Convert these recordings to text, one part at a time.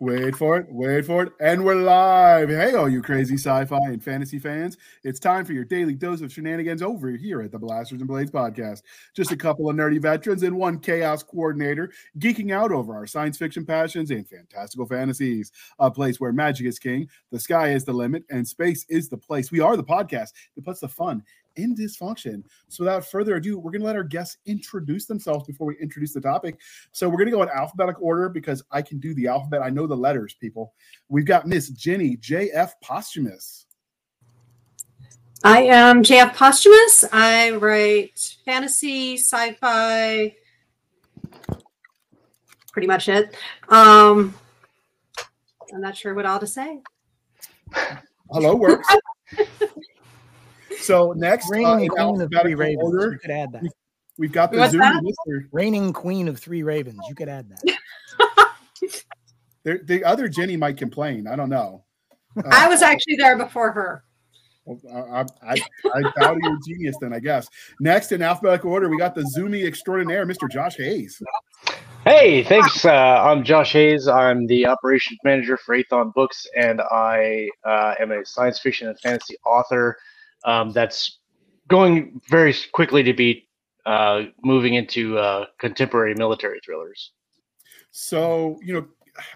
Wait for it, wait for it, and we're live. Hey, all you crazy sci-fi and fantasy fans! It's time for your daily dose of shenanigans over here at the Blasters and Blades podcast. Just a couple of nerdy veterans and one chaos coordinator geeking out over our science fiction passions and fantastical fantasies. A place where magic is king, the sky is the limit, and space is the place. We are the podcast that puts the fun in dysfunction. So without further ado, we're going to let our guests introduce themselves before we introduce the topic. So we're going to go in alphabetical order because I can do the alphabet. I know the letters, people. We've got Miss Jenny J.F. Posthumus. I am JF Posthumus. I write fantasy, sci-fi, pretty much it. Um, I'm not sure what all to say. Hello, works. So next, reigning uh, queen of three ravens. order, You could add that. we've got the What's Zoom. Reigning queen of three ravens. You could add that. The, the other Jenny might complain. I don't know. Uh, I was actually there before her. well, I, I, I doubt you're genius then, I guess. Next in alphabetical order, we got the Zoomy extraordinaire, Mr. Josh Hayes. Hey, thanks. Uh, I'm Josh Hayes. I'm the operations manager for Aethon Books, and I uh, am a science fiction and fantasy author um, that's going very quickly to be uh, moving into uh, contemporary military thrillers. So, you know,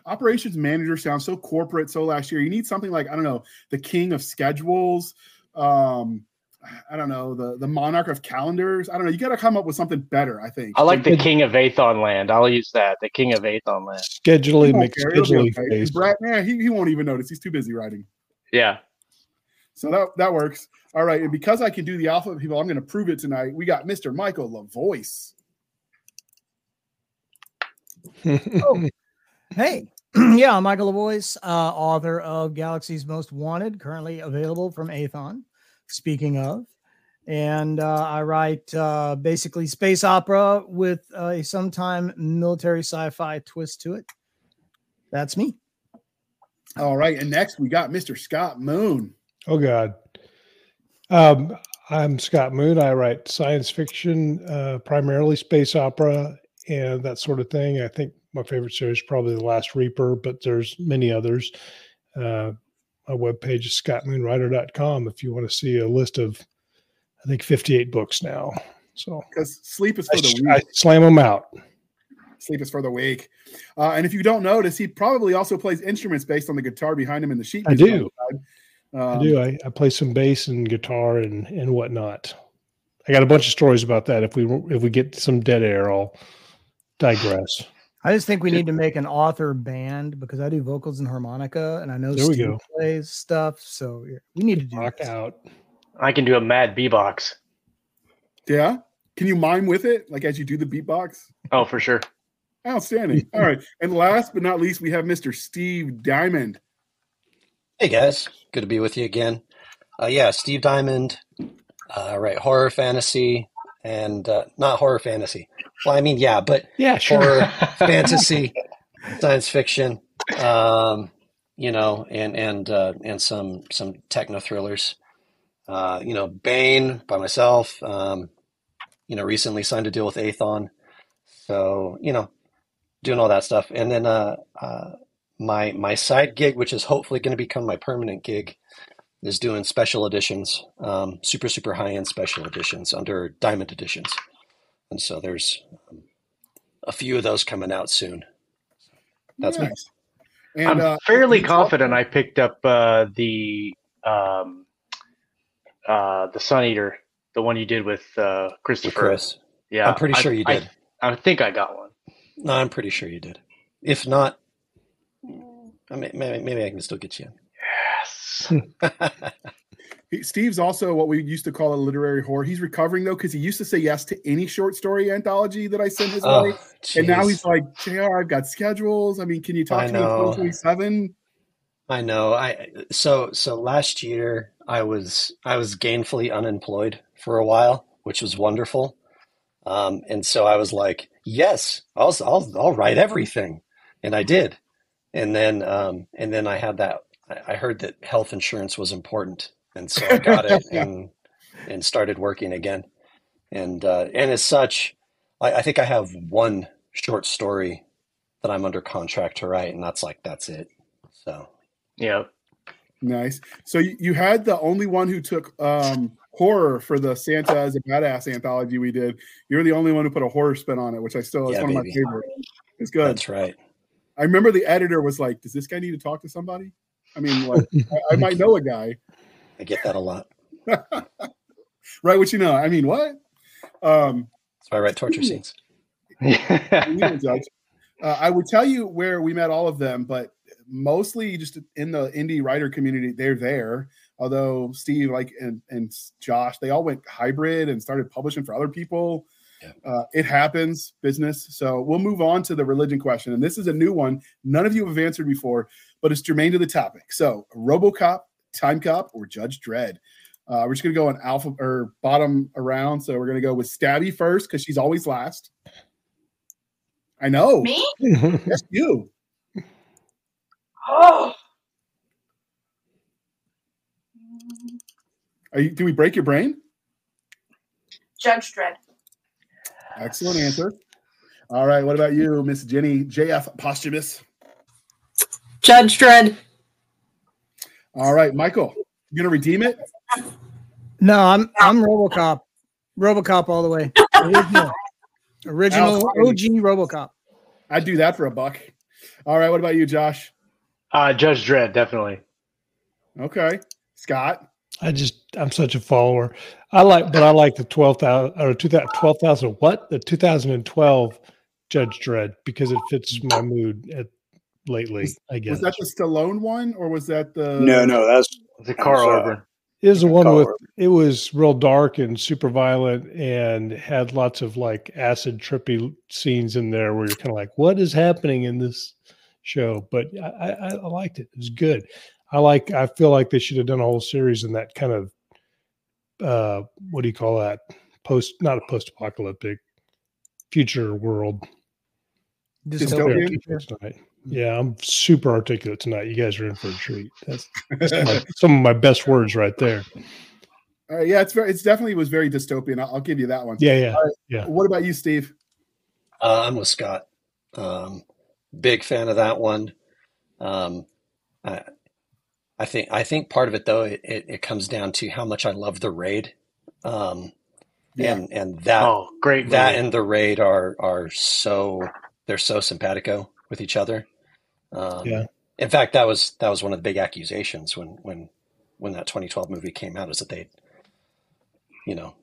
operations manager sounds so corporate. So last year, you need something like, I don't know, the king of schedules. Um, I don't know, the, the monarch of calendars. I don't know. You got to come up with something better, I think. I like the King of Aethon Land. I'll use that. The King of Aethon Land. He Scheduling, won't care. It'll be okay. Brad, yeah, he, he won't even notice. He's too busy writing. Yeah. So that that works. All right, and because I can do the alphabet people, I'm going to prove it tonight. We got Mr. Michael LaVoice. Hey, yeah, I'm Michael LeVoice, uh, author of Galaxy's Most Wanted, currently available from Aethon. Speaking of, and uh, I write uh, basically space opera with uh, a sometime military sci-fi twist to it. That's me. All right, and next we got Mr. Scott Moon. Oh God. Um, I'm Scott Moon. I write science fiction, uh, primarily space opera and that sort of thing. I think my favorite series is probably The Last Reaper, but there's many others. Uh, my webpage is scottmoonwriter.com if you want to see a list of, I think, 58 books now. So Because sleep is I, for the weak. I slam them out. Sleep is for the weak. Uh, and if you don't notice, he probably also plays instruments based on the guitar behind him in the sheet. I do. On the side. Um, I do. I, I play some bass and guitar and and whatnot. I got a bunch of stories about that. If we if we get some dead air, I'll digress. I just think we need to make an author band because I do vocals and harmonica, and I know There Steve plays stuff. So we need to do Rock this. out. I can do a mad B-box. Yeah. Can you mime with it, like as you do the beatbox? Oh, for sure. Outstanding. All right. And last but not least, we have Mr. Steve Diamond. Hey guys, good to be with you again. Uh, yeah, Steve Diamond, uh, right? Horror fantasy and uh, not horror fantasy. Well, I mean, yeah, but Yeah, horror fantasy, science fiction, um, you know, and and uh, and some some techno thrillers. Uh, you know, Baen by myself. Um, you know, recently signed a deal with Aethon, so you know, doing all that stuff, and then uh, uh, my my side gig, which is hopefully going to become my permanent gig, is doing special editions, um, super super high end special editions under Diamond Editions, and so there's um, a few of those coming out soon. That's me. Nice. And I'm uh, fairly confident I picked up uh, the um, uh, the Sun Eater, the one you did with uh, Christopher. Chris, Yeah, I'm pretty I- sure you did. I, think I got one. No, I'm pretty sure you did. If not, I may, maybe, maybe I can still get you Yes. in. He- Steve's also what we used to call a literary whore. He's recovering though because he used to say yes to any short story anthology that I sent his way, oh, and now he's like, "Jr, I've got schedules. I mean, can you talk I to me in know. 2027?" I know. I so so last year I was I was gainfully unemployed for a while, which was wonderful. Um, and so I was like, yes, I'll I'll I'll write everything, and I did. And then um, and then I had that. I I heard that health insurance was important, and so I got it and and started working again. And uh, and as such, I, I think I have one short story that I'm under contract to write, and that's like that's it. So Yeah. Nice. So you, you had the only one who took um, horror for the Santa as a badass anthology we did. You're the only one who put a horror spin on it, which I still is Yeah, one of my baby. favorite. It's good. that's right. I remember the editor was like, "Does this guy need to talk to somebody?" I mean, like, I, I might know a guy, I get that a lot. right? What you know? I mean, what? Um, That's why I write torture scenes. you. Uh, I would tell you where we met all of them, but mostly just in the indie writer community, they're there. Although Steve, like, and, and Josh, they all went hybrid and started publishing for other people. Yeah. Uh, it happens, business. So we'll move on to the religion question. And this is a new one. None of you have answered before, but it's germane to the topic. So Robocop, Time Cop, or Judge Dredd. Uh, we're just going to go in alpha or bottom around. So we're going to go with Stabby first because she's always last. I know. Me? Yes, you. Oh. Are you. Do we break your brain? Judge Dredd. Excellent answer. All right. What about you, Miss Jenny JF Posthumus? Judge Dredd. All right, Michael. You gonna redeem it? No, I'm I'm RoboCop, RoboCop all the way. Original, original OG RoboCop. I'd do that for a buck. All right. What about you, Josh? Uh, Judge Dredd, definitely. Okay. Scott. I just I'm such a follower. I like, but I like the twelve thousand or two thousand twelve thousand what the two thousand and twelve Judge Dredd because it fits my mood at lately. I guess Was that the Stallone one, or was that the? No, no, that's The Karl sorry. Urban. it was the one Karl with Urban. it was real dark and super violent and had lots of like acid trippy scenes in there where you're kind of like, what is happening in this show? But I, I, I liked it. It was good. I like. I feel like they should have done a whole series in that kind of uh what do you call that post not a post-apocalyptic future world Dystopian? Dystopian. Yeah, I'm super articulate tonight. You guys are in for a treat. That's some of my, some of my best words right there. All right, yeah, it's very. It's definitely was very dystopian. I'll, I'll give you that one. Yeah, yeah. All right. yeah. What about you, Steve? Uh, I'm with Scott. Um, big fan of that one. Um, I, I think I think part of it though it, it, it comes down to how much I love the raid, um, Yeah. and and that Oh, great. that movie. and the raid are are so they're so simpatico with each other. Um, Yeah. In fact, that was that was one of the big accusations when when when that 2012 movie came out is that they, you know,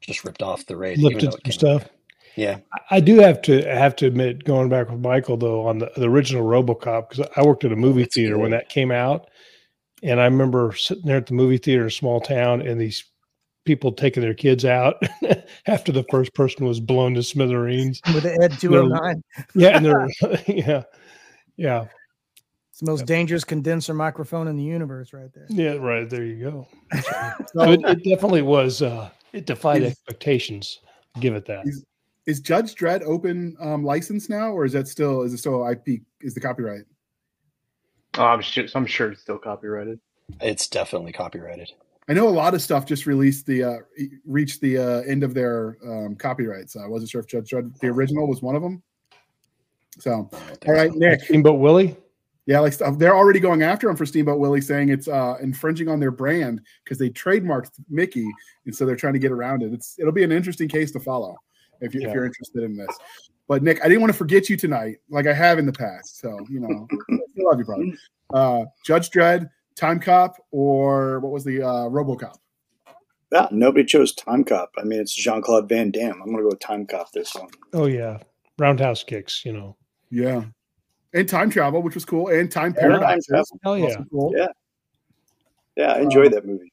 just ripped off the raid. even Lifted though it some came- stuff. Yeah. I do have to have to admit, going back with Michael though, on the, the original RoboCop, because I worked at a movie That's theater when that came out, and I remember sitting there at the movie theater in a small town, and these people taking their kids out after the first person was blown to smithereens. with the Ed 209. Yeah, and they're yeah, yeah, It's the most dangerous condenser microphone in the universe, right there. yeah. Right there, you go. So, So it, it definitely was. uh It defied expectations. Give it that. Is- is Judge Dredd open um, license now, or is that still is it still IP? Is the copyright? Oh, I'm sure. I'm sure it's still copyrighted. It's definitely copyrighted. I know a lot of stuff just released the uh, reached the uh, end of their um, copyright, so I wasn't sure if Judge Dredd the original was one of them. So, I all right, so. Nick. Steamboat Willie. Yeah, like stuff. They're already going after him for Steamboat Willie, saying it's uh, infringing on their brand because they trademarked Mickey, and so they're trying to get around it. It's it'll be an interesting case to follow if, you, Yeah. if you're interested in this. But Nick, I didn't want to forget you tonight, like I have in the past. So you know, I love you, brother. Uh, Judge Dredd, Time Cop, or what was the uh, RoboCop? yeah. Nobody chose Time Cop. I mean, it's Jean Claude Van Damme. I'm gonna go with Time Cop this one. Oh yeah, roundhouse kicks. You know. Yeah, and time travel, which was cool, and time Yeah, time paradox. Hell yeah. Cool. Yeah. Yeah, I enjoyed Um, that movie.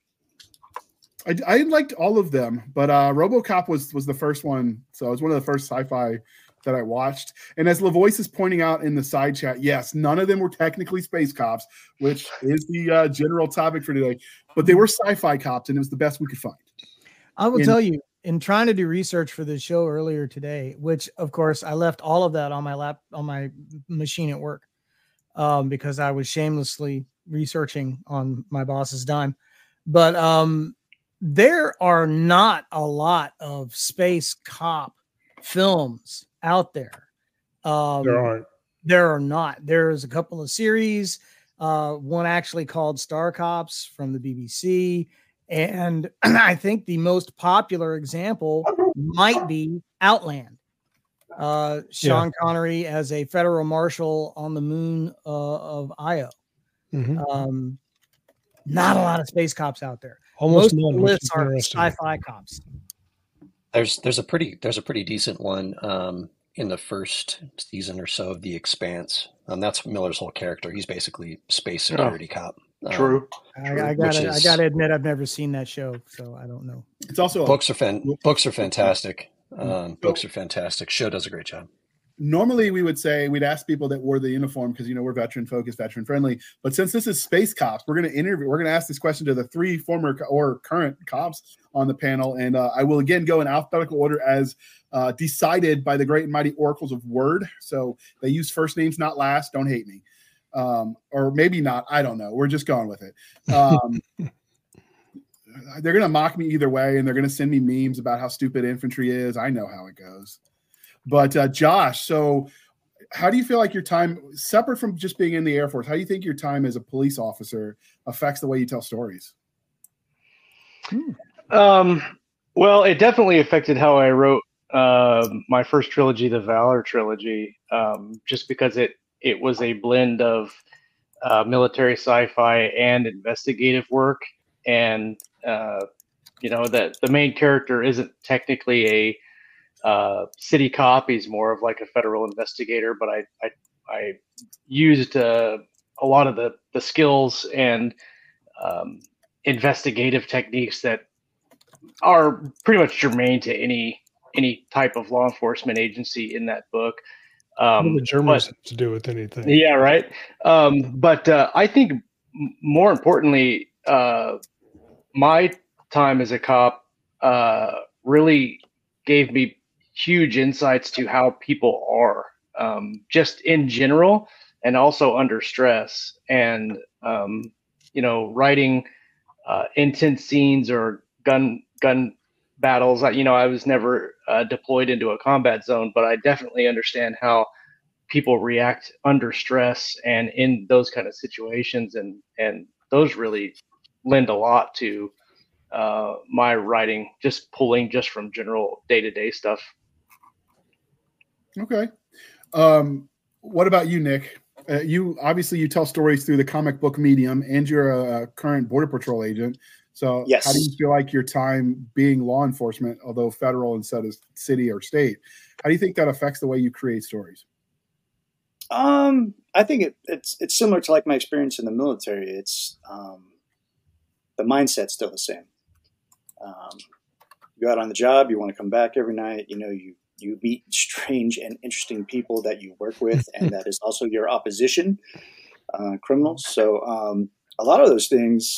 I, I liked all of them, but uh, RoboCop was was the first one, so it was one of the first sci-fi that I watched. And as Lavois is pointing out in the side chat, yes, none of them were technically space cops, which is the uh, general topic for today. But they were sci-fi cops, and it was the best we could find. I will tell you, in trying to do research for this show earlier today, which of course I left all of that on my lap on my machine at work, um, because I was shamelessly researching on my boss's dime. But um, there are not a lot of space cop films out there. Um, There aren't. There are not. There's a couple of series. Uh, one actually called Star Cops from the BBC, and I think the most popular example might be Outland. Uh, Sean Connery as a federal marshal on the moon uh, of Io. Mhm. Um, not a lot of space cops out there. Almost Most of the none. lists are sci-fi cops. There's there's a pretty there's a pretty decent one um, in the first season or so of The Expanse. Um, that's Miller's whole character. He's basically space security cop. Um, True. I, I gotta, I gotta admit, I've never seen that show, so I don't know. It's also books are fan books are fantastic. Um, books are fantastic. Show does a great job. Normally we would say we'd ask people that wore the uniform because you know we're veteran focused, veteran friendly. But since this is space cops, we're going to interview. We're going to ask this question to the three former co- or current cops on the panel, and uh, I will again go in alphabetical order as uh, decided by the great and mighty oracles of Word. So they use first names, not last. Don't hate me, um, or maybe not. I don't know. We're just going with it. Um, they're going to mock me either way, and they're going to send me memes about how stupid infantry is. I know how it goes. But uh, Josh, so how do you feel like your time, separate from just being in the Air Force, how do you think your time as a police officer affects the way you tell stories? Um, well, it definitely affected how I wrote uh, my first trilogy, the Valor trilogy, um, just because it it was a blend of uh, military sci-fi and investigative work, and uh, you know that the main character isn't technically a uh, city cop; he's more of like a federal investigator. But I I, I used uh, a lot of the the skills and um, investigative techniques that are pretty much germane to any any type of law enforcement agency in that book. What Um, the Germans but- have to do with anything? yeah, right. Um, but uh, I think m- more importantly, uh, my time as a cop uh, really gave me huge insights to how people are, um, just in general, and also under stress. And um, you know, writing uh, intense scenes or gun gun battles. You know, I was never uh, deployed into a combat zone, but I definitely understand how people react under stress and in those kind of situations, and and those really lend a lot to uh, my writing, just pulling just from general day to day stuff. Okay. Um, what about you, Nick? Uh, you obviously you tell stories through the comic book medium, and you're a, current border patrol agent. So, Yes. how do you feel like your time being law enforcement, although federal instead of city or state? How do you think that affects the way you create stories? Um, I think it, it's it's similar to like my experience in the military. It's um, the mindset's still the same. Um, you go out on the job, you want to come back every night. You know, you you meet strange and interesting people that you work with, and that is also your opposition, uh, criminals. So um, a lot of those things,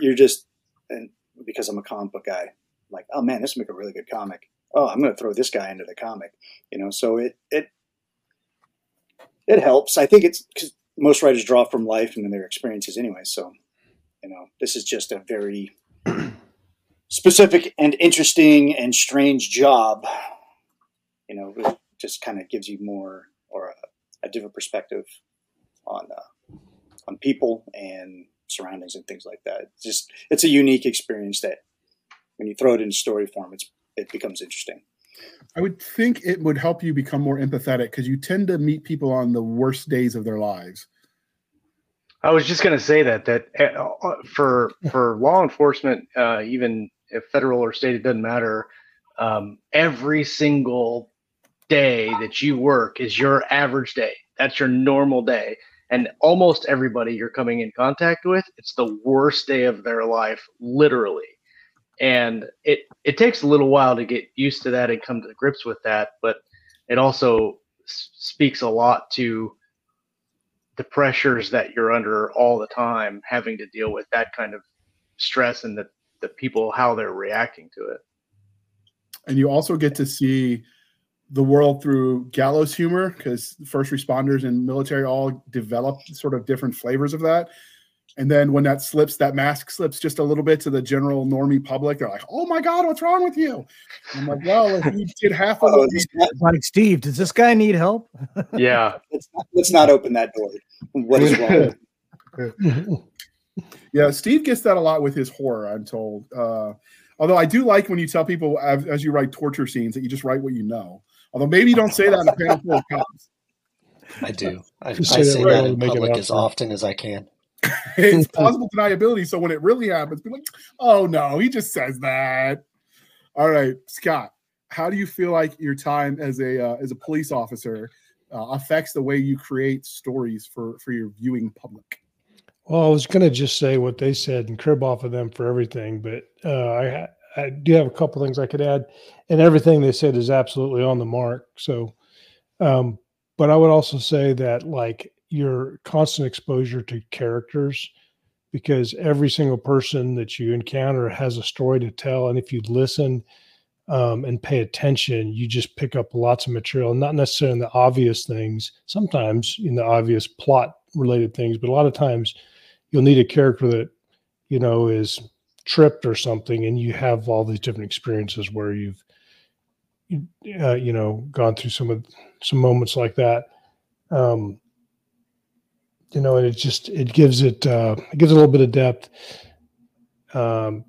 you're just and because I'm a comic book guy, like, oh man, this would make a really good comic. Oh, I'm going to throw this guy into the comic. You know, so it it it helps. I think it's because most writers draw from life and their experiences anyway. So, you know, this is just a very specific and interesting and strange job. You know, it just kind of gives you more or a, a different perspective on uh, on people and surroundings and things like that. It's just it's a unique experience that when you throw it in story form, it's it becomes interesting. I would think it would help you become more empathetic because you tend to meet people on the worst days of their lives. I was just going to say that that uh, for for law enforcement, uh, even if federal or state, it doesn't matter. Um, every single day that you work is your average day. That's your normal day, and almost everybody you're coming in contact with, it's the worst day of their life, literally. And it it takes a little while to get used to that and come to grips with that, but it also s- speaks a lot to the pressures that you're under all the time having to deal with that kind of stress and the, the people how they're reacting to it and you also get to see the world through gallows humor because first responders and military all develop sort of different flavors of that And then when that slips, that mask slips just a little bit to the general normie public. They're like, "Oh my god, what's wrong with you?" I'm like, "Well, if we did half of Oh, what we let's not, Like Steve, does this guy need help? Yeah. let's not, let's not open that door. What is wrong? Yeah, Steve gets that a lot with his horror, I'm told. Uh, although I do like when you tell people as, as you write torture scenes that you just write what you know. Although maybe you don't say that in a panel full of cops. I do. I, I say, say that that in to make it public as often as I can. It's plausible deniability. So when it really happens, people are like, oh no, he just says that. All right, Scott, how do you feel like your time as a uh, as a police officer uh, affects the way you create stories for for your viewing public? Well, I was going to just say what they said and crib off of them for everything, but uh, I I do have a couple things I could add, and everything they said is absolutely on the mark. So, um, but I would also say that like your constant exposure to characters, because every single person that you encounter has a story to tell, and if you listen um, and pay attention, you just pick up lots of material, not necessarily in the obvious things. Sometimes in the obvious plot related things, but a lot of times you'll need a character that you know is tripped or something and you have all these different experiences where you've you, uh, you know gone through some of some moments like that. Um you know and it just it gives it uh it gives a little bit of depth. Um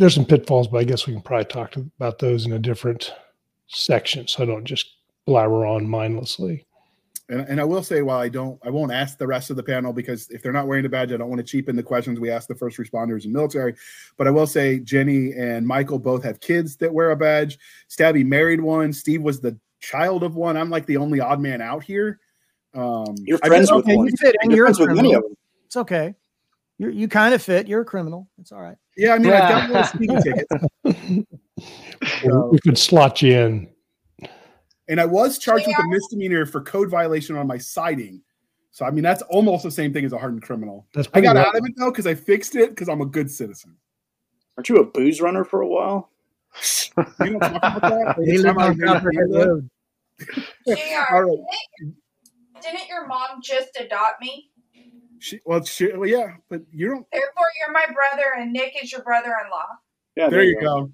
there's some pitfalls but i guess we can probably talk to, about those in a different section so i don't just blabber on mindlessly And, and I will say, while I don't, I won't ask the rest of the panel because if they're not wearing a badge, I don't want to cheapen the questions we ask the first responders and military. But I will say, Jenny and Michael both have kids that wear a badge. Stabby married one. Steve was the child of one. I'm like the only odd man out here. Um, You're I friends just- with okay, one. you fit in. You're You're friends with many of them. It's okay. You you kind of fit. You're a criminal. It's all right. Yeah, I mean, I've got Yeah. little speeding tickets. So- we could slot you in And I was charged with a misdemeanor for code violation on my siding. So I mean, that's almost the same thing as a hardened criminal. that's I got rough. out of it though because I fixed it because I'm a good citizen. Aren't you a booze runner for a while? You don't talk about that. He Every lived time I on made Copperhead Canada- Road. JR, All right. didn't, didn't your mom just adopt me? She, well, she, well, yeah, but you don't. Therefore, you're my brother, and Nick is your brother-in-law. Yeah, There you go.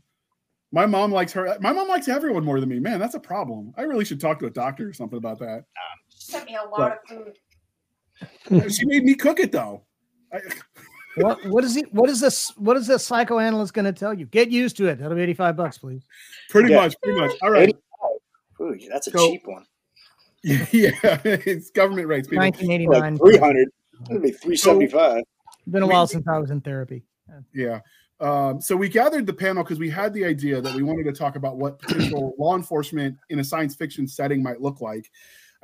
My mom likes her. My mom likes everyone more than me. Man, that's a problem. I really should talk to a doctor or something about that. She sent me a lot of food. she made me cook it though. I, What what is he? What is this? What is this psychoanalyst going to tell you? Get used to it. That'll be eighty five bucks, please. pretty Yeah. much, pretty much. All right. Ooh, that's a So- cheap one. Yeah, it's government rates. People. Nineteen eighty Like nine. three hundred. It'd be three seventy five. Been a while since I was in therapy. Yeah. Um, so we gathered the panel because we had the idea that we wanted to talk about what potential law enforcement in a science fiction setting might look like.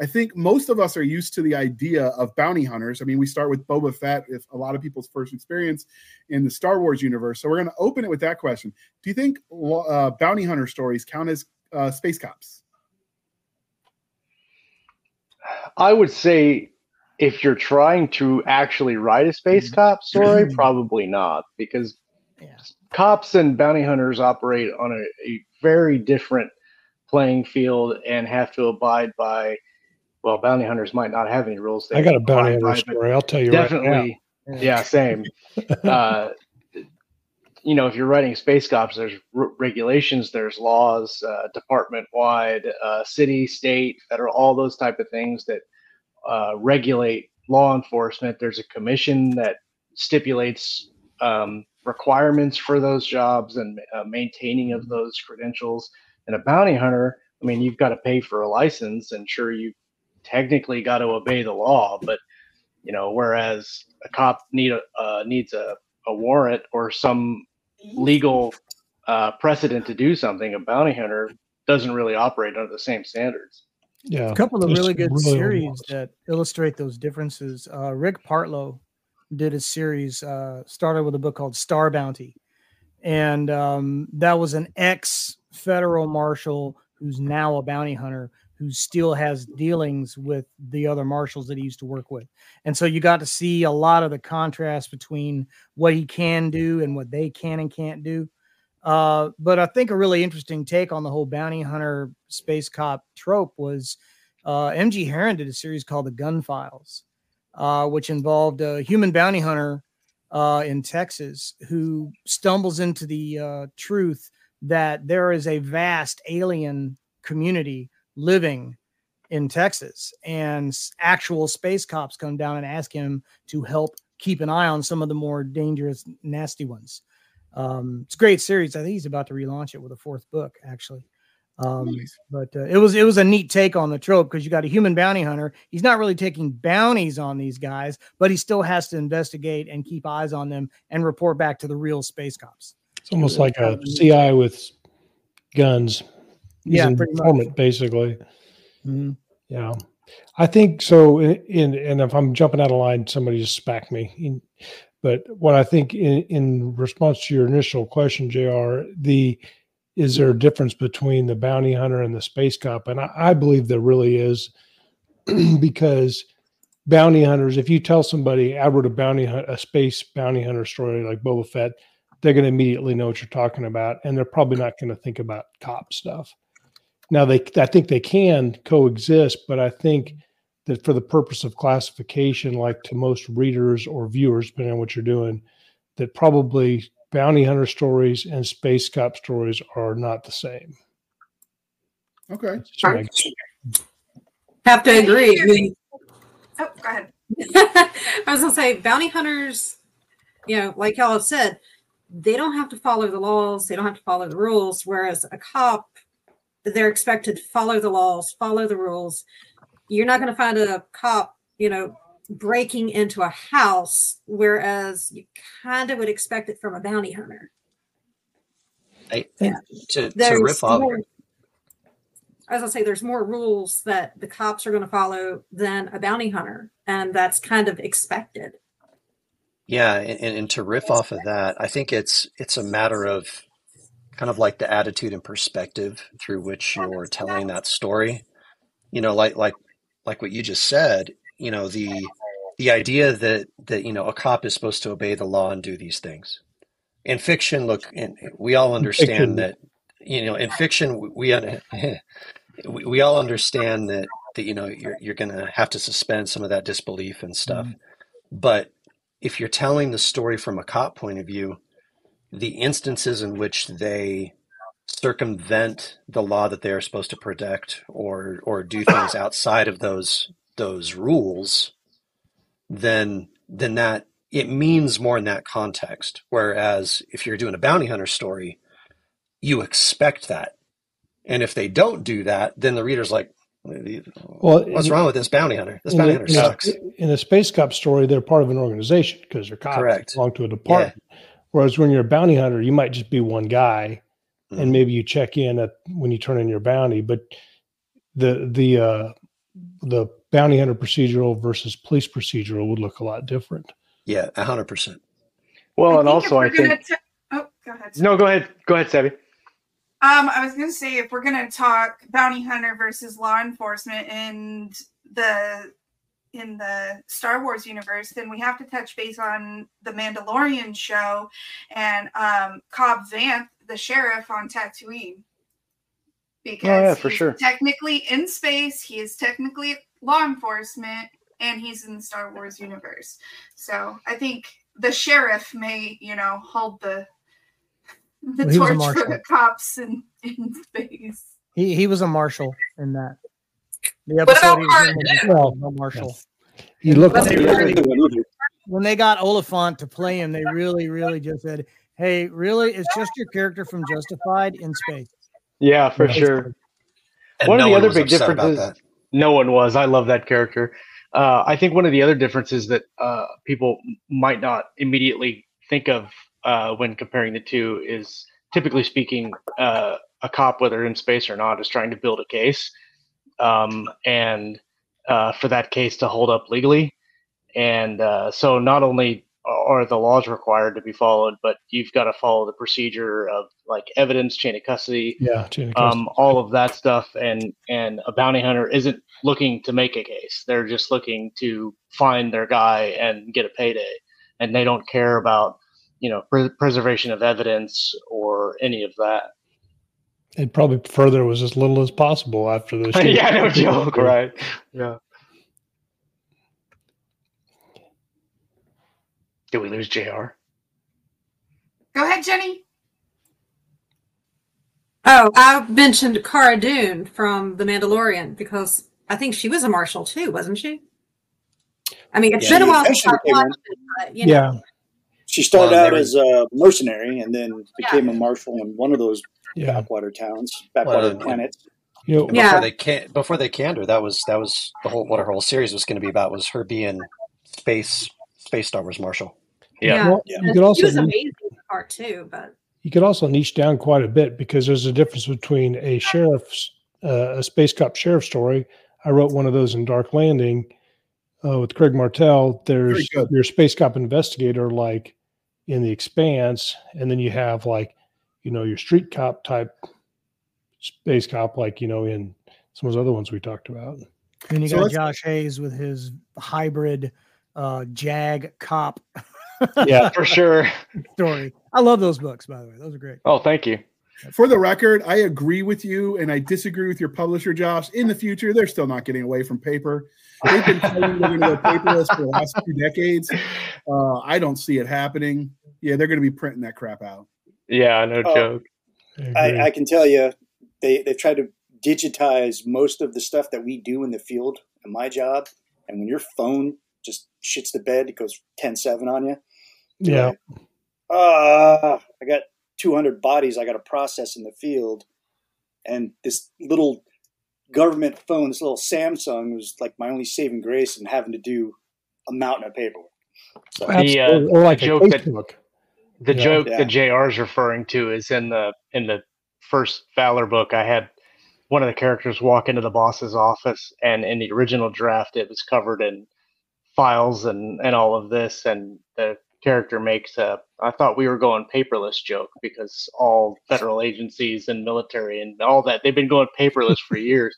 I think most of us are used to the idea of bounty hunters. I mean, we start with Boba Fett, if a lot of people's first experience in the Star Wars universe. So we're going to open it with that question: Do you think uh, bounty hunter stories count as uh, space cops? I would say if you're trying to actually write a space cop story, probably not, because Yeah. cops and bounty hunters operate on a, a very different playing field and have to abide by. Well, bounty hunters might not have any rules. they I got a bounty hunter by, story. I'll tell you right now. Definitely, yeah, same. uh, you know, if you're writing space cops, there's r- regulations, there's laws, uh, department wide, uh, city, state, federal, all those type of things that uh, regulate law enforcement. There's a commission that stipulates um, requirements for those jobs and uh, maintaining of those credentials. And a bounty hunter, I mean, you've got to pay for a license, and sure, you technically got to obey the law, but you know, whereas a cop need a uh, needs a, a warrant or some legal uh, precedent to do something, a bounty hunter doesn't really operate under the same standards. Yeah. A couple of really good really series ones. that illustrate those differences. Uh, Rick Partlow did a series, uh, started with a book called Star Bounty. And um, that was an ex federal marshal who's now a bounty hunter who still has dealings with the other marshals that he used to work with. And so you got to see a lot of the contrast between what he can do and what they can and can't do. Uh, but I think a really interesting take on the whole bounty hunter space cop trope was uh, MG Herron did a series called The Gun Files, uh, which involved a human bounty hunter uh, in Texas who stumbles into the uh, truth that there is a vast alien community living in Texas, and actual space cops come down and ask him to help keep an eye on some of the more dangerous, nasty ones. Um, it's a great series. I think he's about to relaunch it with a fourth book, actually. Um, Nice. but uh, it was it was a neat take on the trope because you got a human bounty hunter. He's not really taking bounties on these guys, but he still has to investigate and keep eyes on them and report back to the real space cops. It's almost like a Um, CI with guns. He's Yeah, pretty much. basically. Mhm. Yeah, I think so. In, and if I'm jumping out of line, somebody just smack me. But what I think in, in response to your initial question, Jr. The is there a difference between the bounty hunter and the space cop? And I, I believe there really is, because bounty hunters. If you tell somebody I wrote a bounty hunt, a space bounty hunter story like Boba Fett, they're going to immediately know what you're talking about, and they're probably not going to think about cop stuff. Now they, I think they can coexist, but I think that for the purpose of classification, like to most readers or viewers, depending on what you're doing, that probably bounty hunter stories and space cop stories are not the same. Okay. Just my- Have to agree. I mean, Oh, go ahead. I was gonna say bounty hunters, you know, like y'all have said, they don't have to follow the laws, they don't have to follow the rules. Whereas a cop, they're expected to follow the laws, follow the rules. You're not gonna find a cop, you know, breaking into a house, whereas you kind of would expect it from a bounty hunter. I, Yeah. to, to riff off more, as I say, there's more rules that the cops are going to follow than a bounty hunter, and that's kind of expected. Yeah, and, and to riff off of that, I think it's it's a matter of kind of like the attitude and perspective through which you're telling that story. You know, like like like what you just said, you know, the the idea that that you know a cop is supposed to obey the law and do these things. In fiction, look, we all understand that you know in fiction we we, we we all understand that that you know you're you're going to have to suspend some of that disbelief and stuff. Mm-hmm. But if you're telling the story from a cop point of view, the instances in which they circumvent the law that they are supposed to protect or or do things outside of those those rules, then then that it means more in that context. Whereas if you're doing a bounty hunter story, you expect that. And if they don't do that, then the reader's like, Well, what's in- wrong with this bounty hunter? This bounty hunter sucks. In a space cop story, they're part of an organization because they're cops. Correct. Belong to a department. Whereas when you're a bounty hunter, you might just be one guy, Mhm. and maybe you check in at when you turn in your bounty. But the the uh, the bounty hunter procedural versus police procedural would look a lot different. Yeah, a hundred percent. Well, I and also I think gonna oh, go ahead. no. Go ahead. Go ahead, Stabby. Um, I was gonna say if we're gonna talk bounty hunter versus law enforcement and the in the Star Wars universe, then we have to touch base on the Mandalorian show and um, Cobb Vanth, the sheriff on Tatooine. Because Oh, yeah, for he's sure. technically in space, he is technically law enforcement, and he's in the Star Wars universe. So I think the sheriff may, you know, hold the the Well, he was a torch for the cops in, in space. He he was a marshal in that. The What about he was in Mark? was a marshal. He looked like they really- When they got Olyphant to play him, they really, really just said, "Hey, really, it's just your character from Justified in space." Yeah, for Right. sure. And One of the one other big differences- No one was. I love that character. Uh, I think one of the other differences that uh, people might not immediately think of uh, when comparing the two is, typically speaking, uh, a cop, whether in space or not, is trying to build a case, um, and uh, for that case to hold up legally. And uh, so, not only are the laws required to be followed, but you've got to follow the procedure of like evidence, chain of custody, yeah, chain of um, all of that stuff and and a bounty hunter isn't looking to make a case. They're just looking to find their guy and get a payday. And they don't care about you know pre- preservation of evidence or any of that. They'd probably prefer there was as little as possible after those. yeah no joke right? Yeah Did we lose Jr? Go ahead, Jenny. Oh, I mentioned Cara Dune from The Mandalorian because I think she was a marshal too, wasn't she? I mean, it's Yeah, been a while she since I became watched it, but you know, Yeah, She started Well, out as a mercenary and then became a marshal in one of those yeah. backwater towns, backwater Well, planets. You know, And Yeah. before they can before they canned her, that was that was the whole what her whole series was going to be about was her being space space Star Wars Marshal. Yeah. Yeah. well, Yeah. you could she also was amazing in part two, but you could also niche down quite a bit because there's a difference between a sheriff's uh, a space cop sheriff story. I wrote one of those in Dark Landing uh, with Craig Martelle. There's your space cop investigator like in the Expanse, and then you have like you know your street cop type space cop like you know in some of those other ones we talked about. And you So got Josh Hayes with his hybrid uh, Jag cop Yeah. For sure. story. I love those books, by the way. Those are great. Oh, thank you. For the record, I agree with you, and I disagree with your publisher, Josh. In the future, they're still not getting away from paper. They've been claiming they're going to go paperless for the last two decades. Uh, I don't see it happening. Yeah, they're going to be printing that crap out. Yeah, no Oh. joke. agree. I, I can tell you, they they've tried to digitize most of the stuff that we do in the field in my job. And when your phone just shits the bed, it goes 10-7 on you. you're yeah. like, Ah, I got 200 bodies I got to process in the field. And this little government phone, this little Samsung was like my only saving grace in having to do a mountain of paperwork. So, The, uh, or like the a joke that- The Yeah. joke Yeah. that JR is referring to is in the in the first Valor book. I had one of the characters walk into the boss's office, and in the original draft, it was covered in files and and all of this. And the character makes a I thought we were going paperless joke because all federal agencies and military and all that they've been going paperless for years,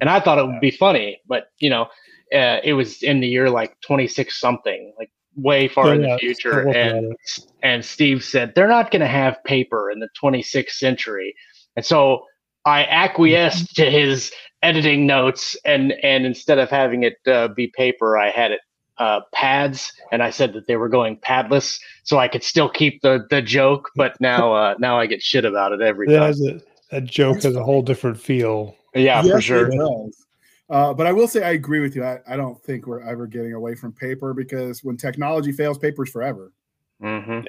and I thought it would be funny, but you know, uh, it was in the year like twenty six something, like way far in the future, and and Steve said they're not going to have paper in the 26th century, and so I acquiesced to his editing notes, and and instead of having it uh, be paper, I had it uh, pads, and I said that they were going padless, so I could still keep the the joke, but now uh, now I get shit about it every That, time. has a, that joke That's has a whole different feel. Yeah, for sure. It does. Uh, but I will say I agree with you. I, I don't think we're ever getting away from paper because when technology fails, paper's forever. hmm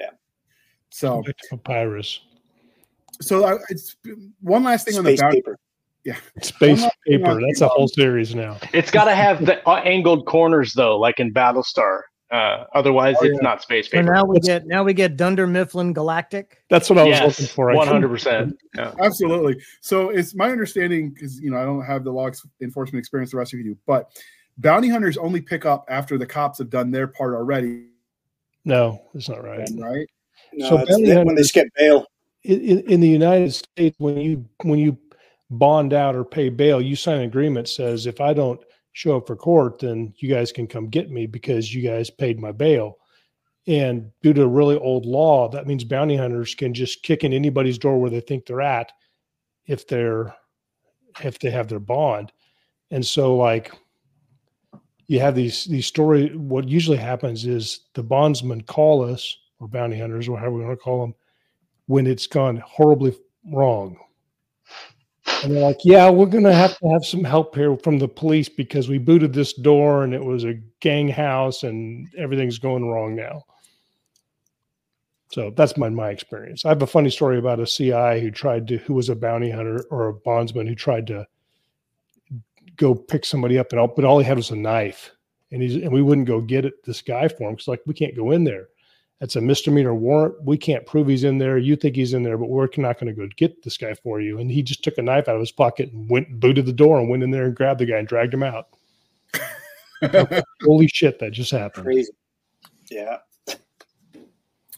So, Back papyrus. so I, it's one last thing on the space bounty. Paper. Space paper. That's a whole series now. It's got to have the uh, angled corners though, like in Battlestar. Uh, otherwise, Oh, it's not space So paper. now we get now we get Dunder Mifflin Galactic. That's what I was looking for. I one couldn't- hundred percent. Absolutely. So it's my understanding because you know I don't have the law enforcement experience the rest of you do, but bounty hunters only pick up after the cops have done their part already, No, that's not right. right? No, So it's bounty that when they skip bail. In, in, in the United States, when you when you bond out or pay bail, you sign an agreement says if I don't show up for court, then you guys can come get me because you guys paid my bail. And due to a really old law, that means bounty hunters can just kick in anybody's door where they think they're at if they're if they have their bond. And so like you have these these story what usually happens is the bondsmen call us or bounty hunters or however we want to call them when it's gone horribly wrong. And they're like, yeah, we're going to have to have some help here from the police because we booted this door and it was a gang house and everything's going wrong now. So that's my my experience. I have a funny story about a CI who tried to who was a bounty hunter or a bondsman who tried to go pick somebody up and all, but all he had was a knife. And he's and we wouldn't go get it this guy for him because like we can't go in there. That's a misdemeanor warrant. We can't prove he's in there. You think he's in there, but we're not going to go get this guy for you. And he just took a knife out of his pocket and went booted the door and went in there and grabbed the guy and dragged him out. Holy shit, that just happened. Crazy. Yeah.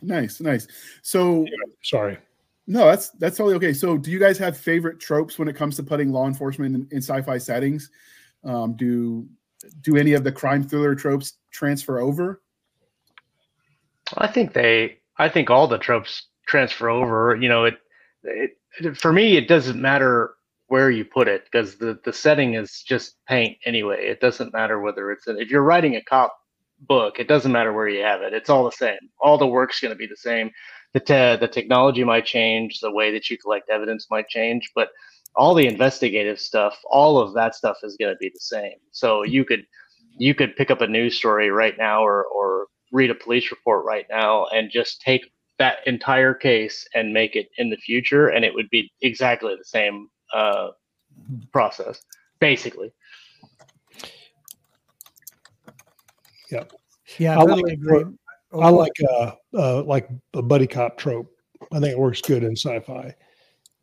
nice, nice. So Sorry. no, that's that's totally okay. So do you guys have favorite tropes when it comes to putting law enforcement in, in sci-fi settings? Um, do do any of the crime thriller tropes transfer over? I think they. I think all the tropes transfer over. You know, it. It for me, it doesn't matter where you put it because the the setting is just paint anyway. It doesn't matter whether it's if you're writing a cop book. It doesn't matter where you have it. It's all the same. All the work's going to be the same. The te- the technology might change, the way that you collect evidence might change, but all the investigative stuff, all of that stuff is going to be the same. So you could you could pick up a news story right now or or read a police report right now and just take that entire case and make it in the future and it would be exactly the same uh, process basically Yeah, I I like totally it agree. for- I like uh, uh like a buddy cop trope. I think it works good in sci-fi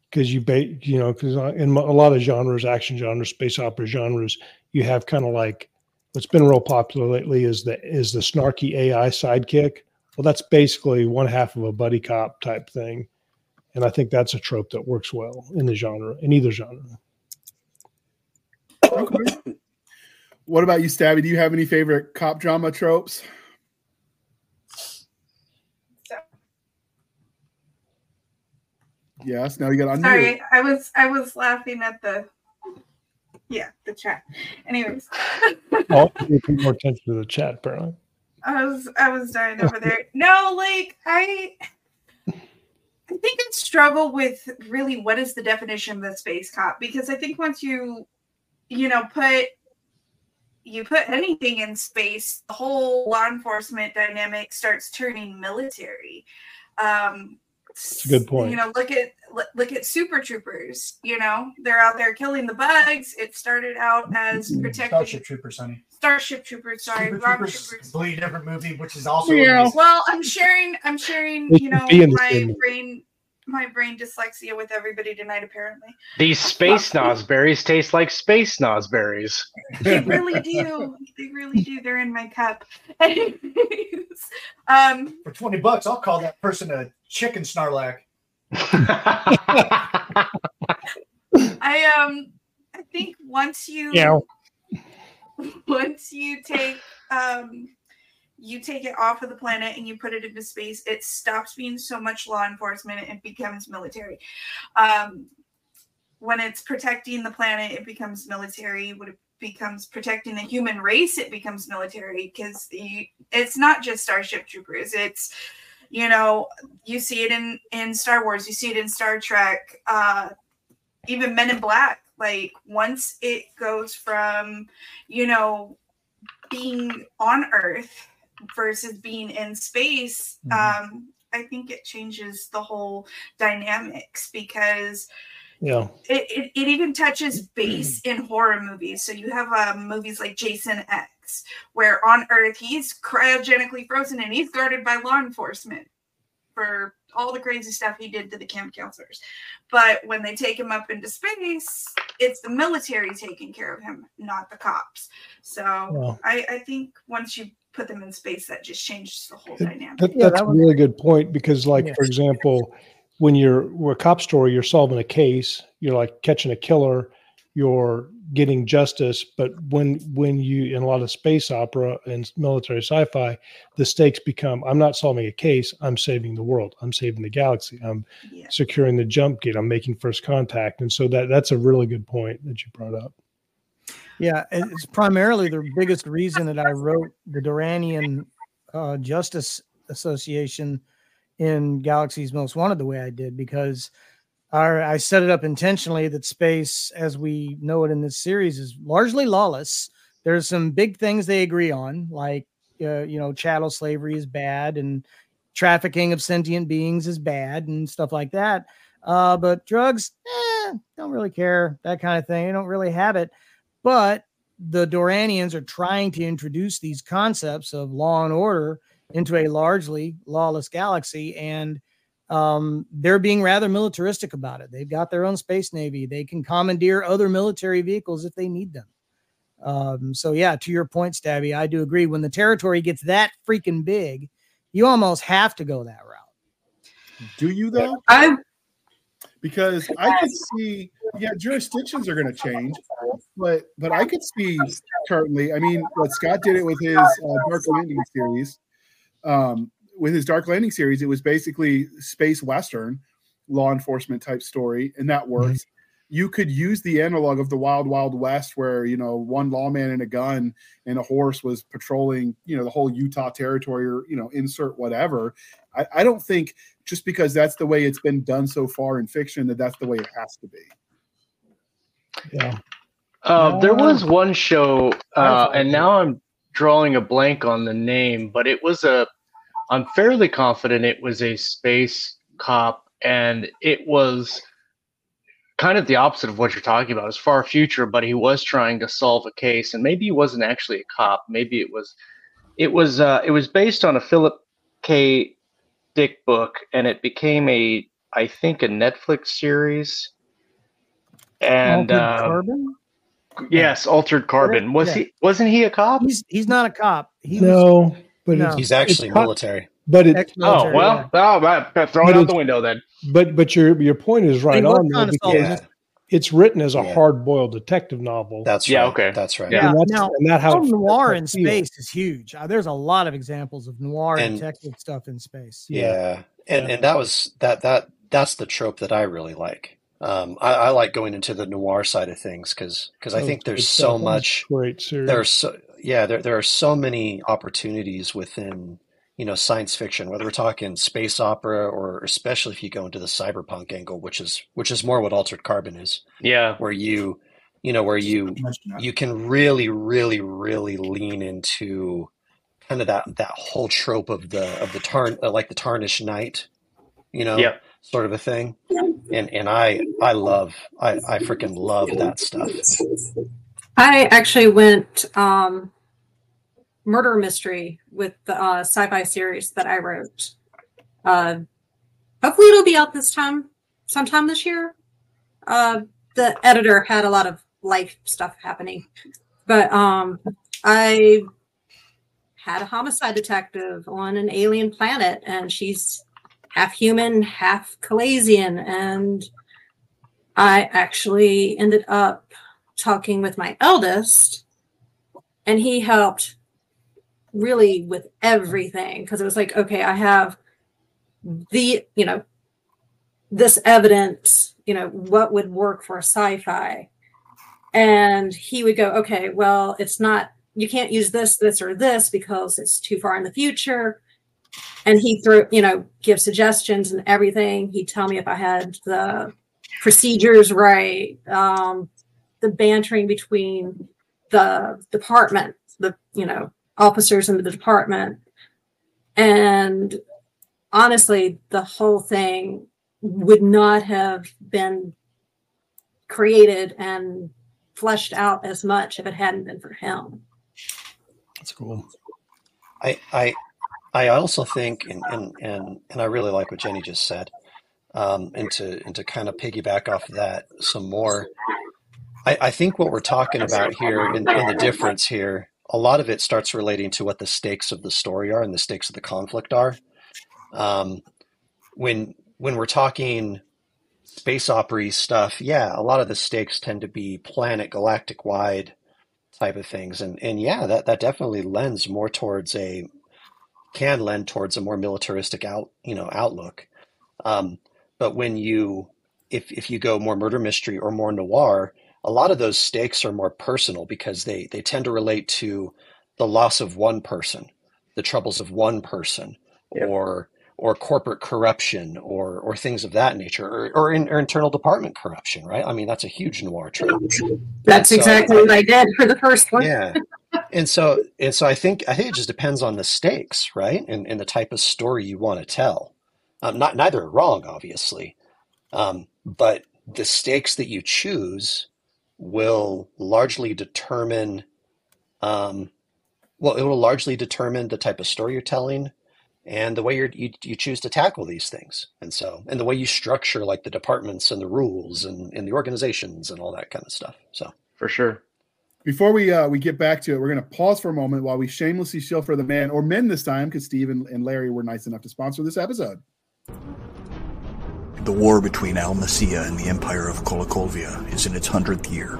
because you bait you know because in a lot of genres, action genres, space opera genres, you have kind of like what's been real popular lately is the is the snarky AI sidekick. Well, that's basically one half of a buddy cop type thing, and I think that's a trope that works well in the genre in either genre. Okay. What about you, Stabby? Do you have any favorite cop drama tropes? Yes. Now you got on Sorry, I was I was laughing at the yeah the chat. Anyways, you pay more attention to the chat apparently. I was I was dying over there. No, like I I think I struggle with really what is the definition of the space cop because I think once you you know put you put anything in space, the whole law enforcement dynamic starts turning military. Um That's a good point. You know, look at look- look at super troopers. You know, they're out there killing the bugs. It started out as mm-hmm. protecting Starship Troopers, honey. Starship Troopers. Sorry, Super Robert Troopers, Troopers. completely different movie, which is also Yeah. amazing. Well, I'm sharing. I'm sharing. You know, be in the my brain, my brain dyslexia with everybody tonight. Apparently, these space snozzberries taste like space snozzberries they really do. They really do. They're in my cup. Anyways, um, For 20 bucks, I'll call that person a chicken snarlack. I um, I think once you Yeah. once you take um you take it off of the planet and you put it into space it stops being so much law enforcement and becomes military. Um when it's protecting the planet it becomes military. When it becomes protecting the human race it becomes military because it's not just starship troopers it's you know you see it in in star wars you see it in star trek uh even men in black like once it goes from you know being on earth versus being in space um i think it changes the whole dynamics because Yeah. it, it, it even touches base in horror movies so you have um, movies like jason x where on earth he's cryogenically frozen and he's guarded by law enforcement for all the crazy stuff he did to the camp counselors but when they take him up into space it's the military taking care of him not the cops so Well. I, I think once you put them in space that just changes the whole dynamic That, Yeah, that's that a was- really good point because, like, Yes. for example, when you're we're a cop story, you're solving a case, you're like catching a killer, you're getting justice. But when when you in a lot of space opera and military sci-fi, the stakes become: I'm not solving a case, I'm saving the world, I'm saving the galaxy, I'm yeah securing the jump gate, I'm making first contact, and so that that's a really good point that you brought up. Yeah, it's primarily the biggest reason that I wrote the Duranian uh, Justice Association in Galaxy's Most Wanted the way I did because our, I set it up intentionally that space, as we know it in this series, is largely lawless. There's some big things they agree on, like uh, you know, chattel slavery is bad and trafficking of sentient beings is bad and stuff like that. Uh, but drugs, eh, don't really care that kind of thing. They don't really have it but the Duranians are trying to introduce these concepts of law and order into a largely lawless galaxy, and um, they're being rather militaristic about it. They've got their own space navy. They can commandeer other military vehicles if they need them. Um, so yeah, to your point, Stabby, I do agree. When the territory gets that freaking big, you almost have to go that route. Do you though? I Because I can see, yeah, jurisdictions are going to change, but but I could see currently. I mean, what Scott did it with his uh, Dark Landing series. Um, with his Dark Landing series, it was basically space western law enforcement type story, and that works. you could use the analog of the Wild Wild West, where you know one lawman and a gun and a horse was patrolling, you know, the whole Utah territory, or you know, insert whatever. I, I don't think just because that's the way it's been done so far in fiction that that's the way it has to be. Yeah. Uh, there was one show, uh, and now I'm drawing a blank on the name, but it was a. I'm fairly confident it was a space cop, and it was kind of the opposite of what you're talking about. It's far future, but he was trying to solve a case, and maybe he wasn't actually a cop. Maybe it was. It was. Uh, it was based on a Philip K. Dick book, and it became a. I think a Netflix series. And uh, Carbon? Yes, altered carbon. Was Yeah. he? Wasn't he a cop? He's he's not a cop. He was no, but No. He's actually it's hot- military. but it Oh well, yeah. oh, right, throw it out it's- the window then. but but your your point is right on worked on because Yeah, it's written as a Yeah. hard boiled detective novel. that's Yeah, right. okay. That's right. Yeah. and that's, Now, and that how noir in feels. space is huge. Uh, there's a lot of examples of noir And- detective stuff in space. Yeah. And Yeah. and that was that that that's the trope that I really like. Um, I, I like going into the noir side of things because I Oh, think there's so much great series. there's so yeah there there are so many opportunities within you know science fiction whether we're talking space opera or especially if you go into the cyberpunk angle which is which is more what altered carbon is Yeah, where you you know where you you can really really really lean into kind of that that whole trope of the of the tarn uh, like the tarnished knight you know yeah. Sort of a thing and and i i love i i freaking love that stuff I actually went um, murder mystery with the uh, sci-fi series that I wrote. Uh, hopefully, it'll be out this time, sometime this year. Uh, the editor had a lot of life stuff happening, but um, I had a homicide detective on an alien planet, and she's half human, half Calasian, and I actually ended up talking with my eldest and he helped really with everything because it was like okay i have the you know this evidence you know what would work for sci-fi. And he would go okay well it's not you can't use this this or this because it's too far in the future and he threw you know give suggestions and everything he'd tell me if i had the procedures right um the bantering between the department, the you know officers in the department, and honestly, the whole thing would not have been created and fleshed out as much if it hadn't been for him. That's cool. I I I also think and and and, and I really like what Jenny just said. Um, and to and to kind of piggyback off of that some more. I, I think what we're talking about here and, and the difference here, a lot of it starts relating to what the stakes of the story are and the stakes of the conflict are. Um, when when we're talking space opera stuff, yeah, a lot of the stakes tend to be planet galactic wide type of things. And and yeah, that, that definitely lends more towards a can lend towards a more militaristic out you know outlook. Um, but when you if if you go more murder mystery or more noir, a lot of those stakes are more personal because they they tend to relate to the loss of one person, the troubles of one person, Yeah. or or corporate corruption or or things of that nature, or or, in, or internal department corruption, right? I mean, that's a huge noir trope. That's So- exactly what I did for the first one. Yeah. And so and so I think I think it just depends on the stakes, right? And and the type of story you want to tell. Um, not neither are wrong, obviously. Um, but the stakes that you choose will largely determine um, well, it will largely determine the type of story you're telling and the way you you choose to tackle these things. And so and the way you structure like the departments and the rules and, and the organizations and all that kind of stuff. So For sure. Before we uh, we get back to it, we're going to pause for a moment while we shamelessly shill for the man or men this time because Steve and, and Larry were nice enough to sponsor this episode. The war between Al and the Empire of Kolakovia is in its hundredth year.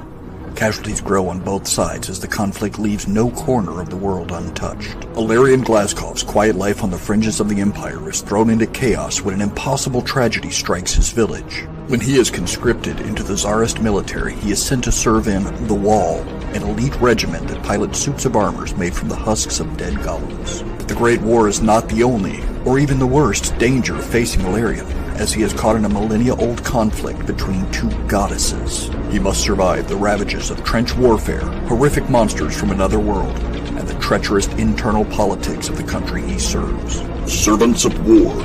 Casualties grow on both sides as the conflict leaves no corner of the world untouched. Ilarion Glaskov's quiet life on the fringes of the Empire is thrown into chaos when an impossible tragedy strikes his village. When he is conscripted into the Tsarist military, he is sent to serve in The Wall, an elite regiment that pilots suits of armors made from the husks of dead goblins. But the Great War is not the only, or even the worst, danger facing Ilarion, as he is caught in a millennia-old conflict between two goddesses. He must survive the ravages of trench warfare, horrific monsters from another world, and the treacherous internal politics of the country he serves. Servants of War,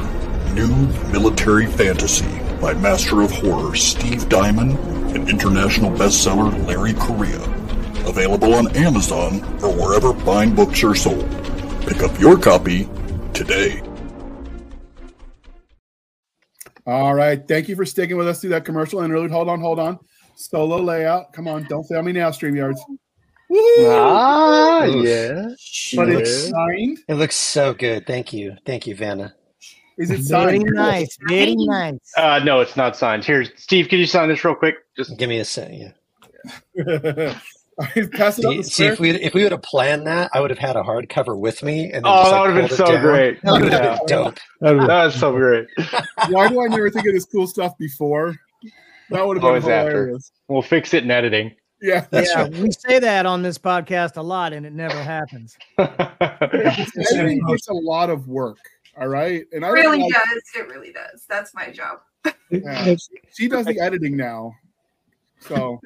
new military fantasy by Master of Horror Steve Diamond and international bestseller Larry Correia. Available on Amazon or wherever fine books are sold. Pick up your copy today. All right. Thank you for sticking with us through that commercial interlude. Hold on, hold on. Solo layout. Come on, don't fail me now, StreamYards. Woo! Ah, Oof. yeah. But It it's looks, signed. it looks so good. Thank you. Thank you, Vanna. Is it Very signed? nice. Very nice. Uh, no, it's not signed. Here, Steve, can you sign this real quick? Just Give me a second. All right, Pass it. See, see if we if we would have planned that, I would have had a hardcover with me, and then oh, just, that like, would have been so down. great. That would have been dope. That'd That's so great. Why do I never think of this cool stuff before? That would have been Always after. hilarious. We'll fix it in editing. Yeah. yeah, we say that on this podcast a lot, and it never happens. Editing takes a lot of work. All right. And I really realize does. It really does. That's my job. Yeah. she does the editing now. So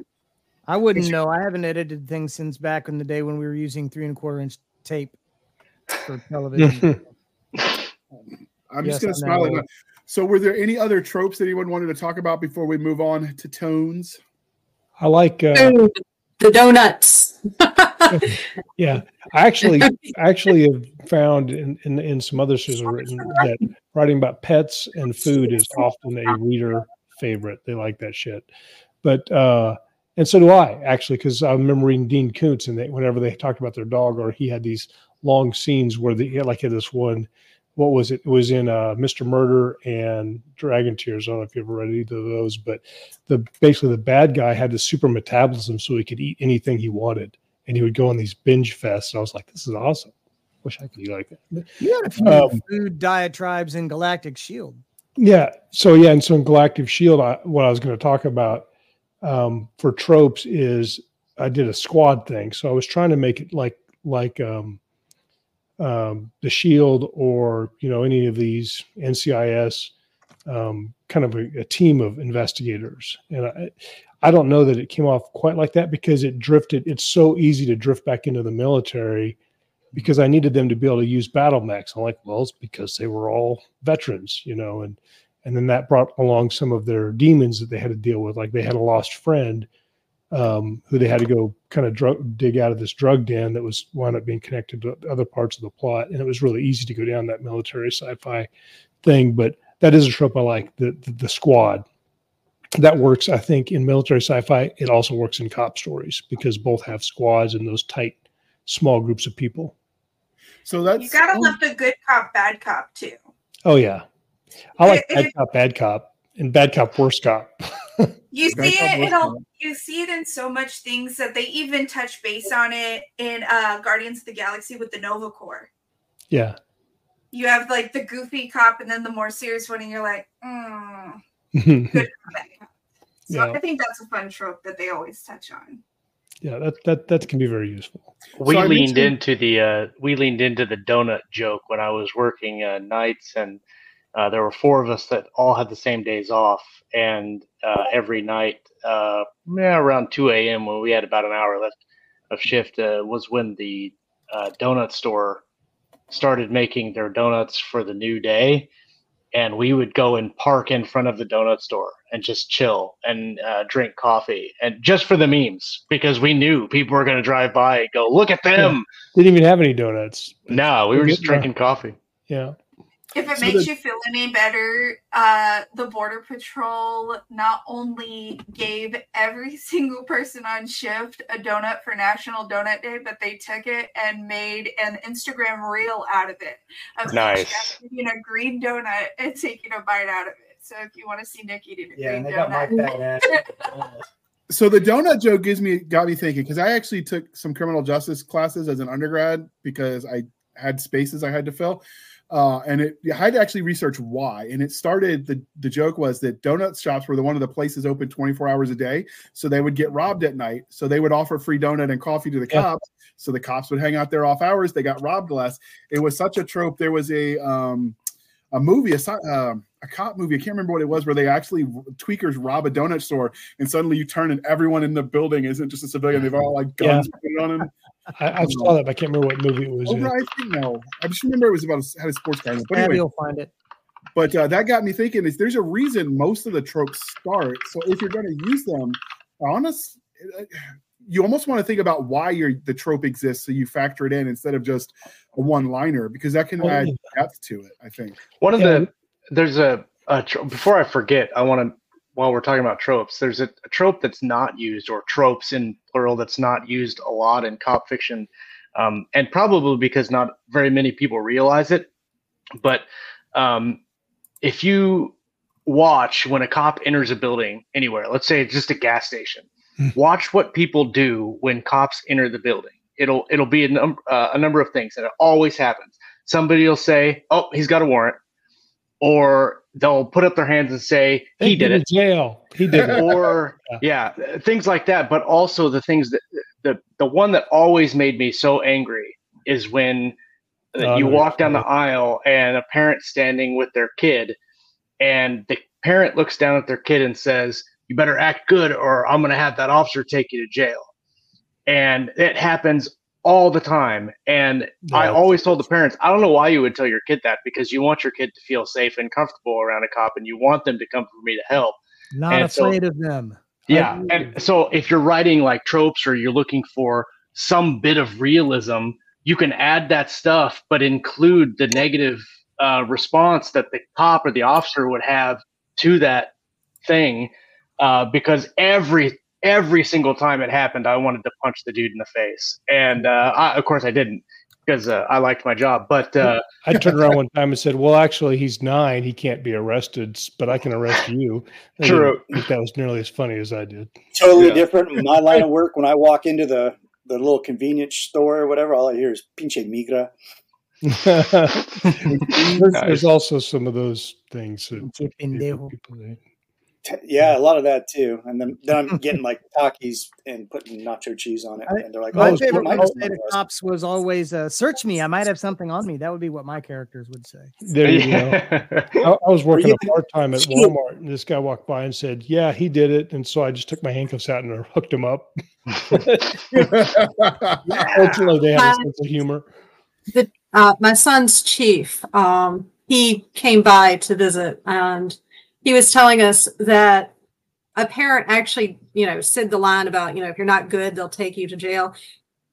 I wouldn't know. I haven't edited things since back in the day when we were using three and a quarter inch tape for television. I'm Yes, just gonna I smile. at So were there any other tropes that anyone wanted to talk about before we move on to tones? I like. Uh, Food, the donuts. Yeah, I actually actually have found in, in in some other sources written that writing about pets and food is often a reader favorite. They like that shit, but uh, and so do I actually because I remember reading Dean Koontz and they, whenever they talked about their dog or he had these long scenes where they like had this one. What was it? It was in uh, Mr. Murder and Dragon Tears. I don't know if you ever read either of those, but the basically the bad guy had the super metabolism, so he could eat anything he wanted and he would go on these binge fests. And I was like, this is awesome. Wish I could be like that. You had a few Um, food diatribes in Galactic Shield. Yeah. So yeah, and so in Galactic Shield, I, what I was going to talk about um, for tropes is I did a squad thing. So I was trying to make it like like um, um, the Shield or you know any of these NCIS um, kind of a, a team of investigators. And I, I don't know that it came off quite like that because it drifted. It's so easy to drift back into the military because I needed them to be able to use battle mechs. I'm like, well, it's because they were all veterans, you know, and and then that brought along some of their demons that they had to deal with. Like they had a lost friend um, who they had to go kind of drug, dig out of this drug den that was wound up being connected to other parts of the plot, and it was really easy to go down that military sci-fi thing. But that is a trope I like the the, the squad. That works, I think, in military sci-fi. It also works in cop stories because both have squads and those tight, small groups of people. So that's You gotta love the good cop, bad cop too. Oh yeah, I like It- bad it- cop, bad cop, and bad cop, worse cop. You Bad see cop, it in all, you see it in so much things that they even touch base on it in uh Guardians of the Galaxy with the Nova Corps. Yeah, You have like the goofy cop and then the more serious one, and you're like, mm, yeah, good cop, bad cop. So Yeah. I think that's a fun trope that they always touch on. Yeah, that that that can be very useful. we So leaned into the uh, we leaned into the donut joke when I was working uh, nights, and uh, there were four of us that all had the same days off, and uh, every night, uh, yeah, around two a.m. when we had about an hour left of shift, uh, was when the uh, donut store started making their donuts for the new day. And we would go and park in front of the donut store and just chill and uh, drink coffee, and just for the memes, because we knew people were going to drive by and go, "Look at them!" Didn't even have any donuts. No, we were just drinking coffee. Yeah, If it So makes the- you feel any better, uh, the Border Patrol not only gave every single person on shift a donut for National Donut Day, but they took it and made an Instagram reel out of it. Of each Nice. guy eating a green donut and taking a bite out of it. So if you want to see Nick eating a Yeah, green and they got donut, my. So the donut joke gives me got me thinking because I actually took some criminal justice classes as an undergrad because I had spaces I had to fill. Uh, and it I had to actually research why. And it started the the joke was that donut shops were the one of the places open 24 hours a day. So they would get robbed at night. So they would offer free donut and coffee to the Yeah. cops. So the cops would hang out there off hours. They got robbed less. It was such a trope. There was a um a movie, a, um a cop movie. I can't remember what it was, where they actually tweakers rob a donut store, and suddenly you turn and everyone in the building isn't just a civilian; they've all like guns pointed on them. I, I saw that, but I can't remember what movie it was Oh, in. no, I think no. I just remember it was about a, had a sports guy. But Abby anyway, will find it. but uh, that got me thinking: is there's a reason most of the tropes start. So if you're going to use them, honest, uh, you almost want to think about why your the trope exists, so you factor it in instead of just a one-liner, because that can Oh, add yeah. depth to it. I think. One of Yeah. the there's a, a tro- before I forget, I want to while we're talking about tropes, there's a, a trope that's not used or tropes in plural that's not used a lot in cop fiction, um, and probably because not very many people realize it. But um, if you watch when a cop enters a building anywhere, let's say it's just a gas station, Hmm. watch what people do when cops enter the building. It'll it'll be a, num- uh, a number of things, and it always happens. Somebody will say, "Oh, he's got a warrant," or they'll put up their hands and say, "He did it." Jail. He did it. or yeah, things like that. But also the things that the the one that always made me so angry is when uh, you walk down the aisle and a parent standing with their kid, and the parent looks down at their kid and says, "You better act good, or I'm going to have that officer take you to jail." And it happens all the time. And I always told the parents, I don't know why you would tell your kid that because you want your kid to feel safe and comfortable around a cop, and you want them to come for me to help. Not And so- afraid of them. Yeah. And so if you're writing like tropes or you're looking for some bit of realism, you can add that stuff, but include the negative uh, response that the cop or the officer would have to that thing. Uh, because every every single time it happened, I wanted to punch the dude in the face, and uh, I, of course I didn't because uh, I liked my job. But uh, I turned around one time and said, "Well, actually, he's nine. He can't be arrested, but I can arrest you." They didn't True. think that was nearly as funny as I did. Totally Yeah. different. My line of work, when I walk into the the little convenience store or whatever, all I hear is pinche migra. there's, there's also some of those things that people say. T- Yeah, a lot of that too. And then, then I'm getting like Takis and putting nacho cheese on it, and they're like, My "Oh, favorite my way to cops was always uh, "Search me. I might have something on me." That would be what my characters would say. There you go. I, I was working a part time at Walmart, and this guy walked by and said, "Yeah, he did it." And so I just took my handcuffs out and hooked him up. Fortunately, they have a sense of humor. uh, my son's chief, um, he came by to visit and he was telling us that a parent actually, you know, said the line about, you know, if you're not good, they'll take you to jail.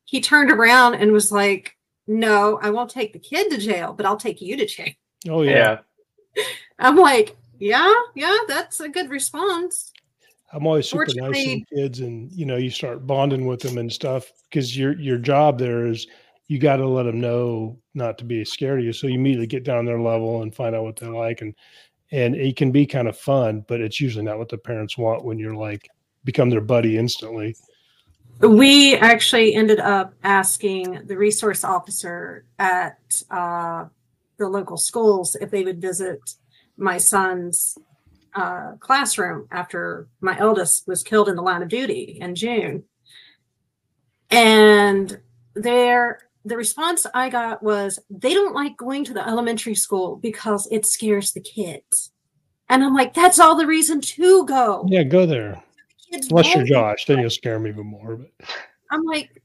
He turned around and was like, no, I won't take the kid to jail, but I'll take you to jail. Oh yeah. yeah. I'm like, yeah, yeah, that's a good response. I'm always super nice to kids, and you know, you start bonding with them and stuff because your your job there is you got to let them know not to be scared of you. So you immediately get down their level and find out what they like, and and it can be kind of fun, but it's usually not what the parents want when you're like become their buddy instantly. We actually ended up asking the resource officer at uh, the local schools if they would visit my son's uh, classroom after my eldest was killed in the line of duty in June. And there, the response I got was they don't like going to the elementary school because it scares the kids. And I'm like, that's all the reason to go. Yeah, go there. Kids Unless you're won't Josh, then you'll scare me even more. But I'm like,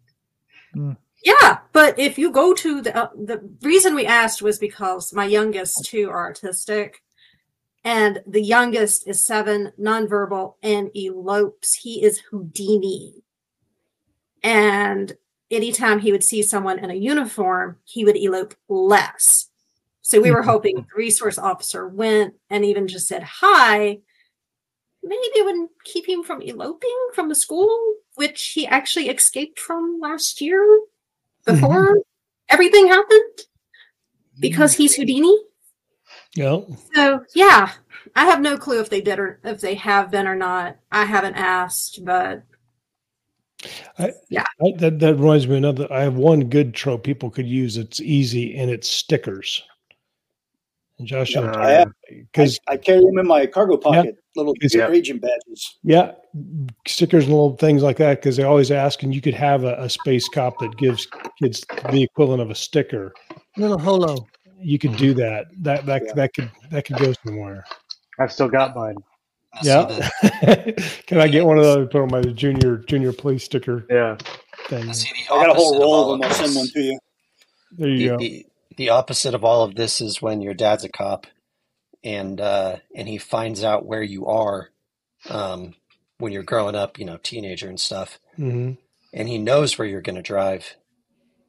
Hmm. yeah, but if you go to the uh, the reason we asked was because my youngest two are autistic, and the youngest is seven, nonverbal, and elopes. He is Houdini, and anytime he would see someone in a uniform, he would elope less. So we were mm-hmm. hoping the resource officer went and even just said hi. Maybe it wouldn't keep him from eloping from the school, which he actually escaped from last year before mm-hmm. everything happened because he's mm-hmm. Houdini. Yeah. So yeah, I have no clue if they did or if they have been or not. I haven't asked, but I, Yeah. I, that that reminds me of another. I have one good trope people could use. It's easy and it's stickers. And Josh, Yeah, I have. because I carry them in my cargo pocket, little Yeah. agent badges. yeah, stickers and little things like that. Because they always ask, and you could have a, a space cop that gives kids the equivalent of a sticker. Little holo. You could do that. That that Yeah. that could that could go somewhere. I've still got mine. I Yeah. Can I get one of those? Put on my junior junior police sticker Yeah. thing. I see the I got a whole opposite of roll of them. I'll send one to you. There you the, go. the, the opposite of all of this is when your dad's a cop and uh and he finds out where you are um when you're growing up you know teenager and stuff hmm and he knows where you're going to drive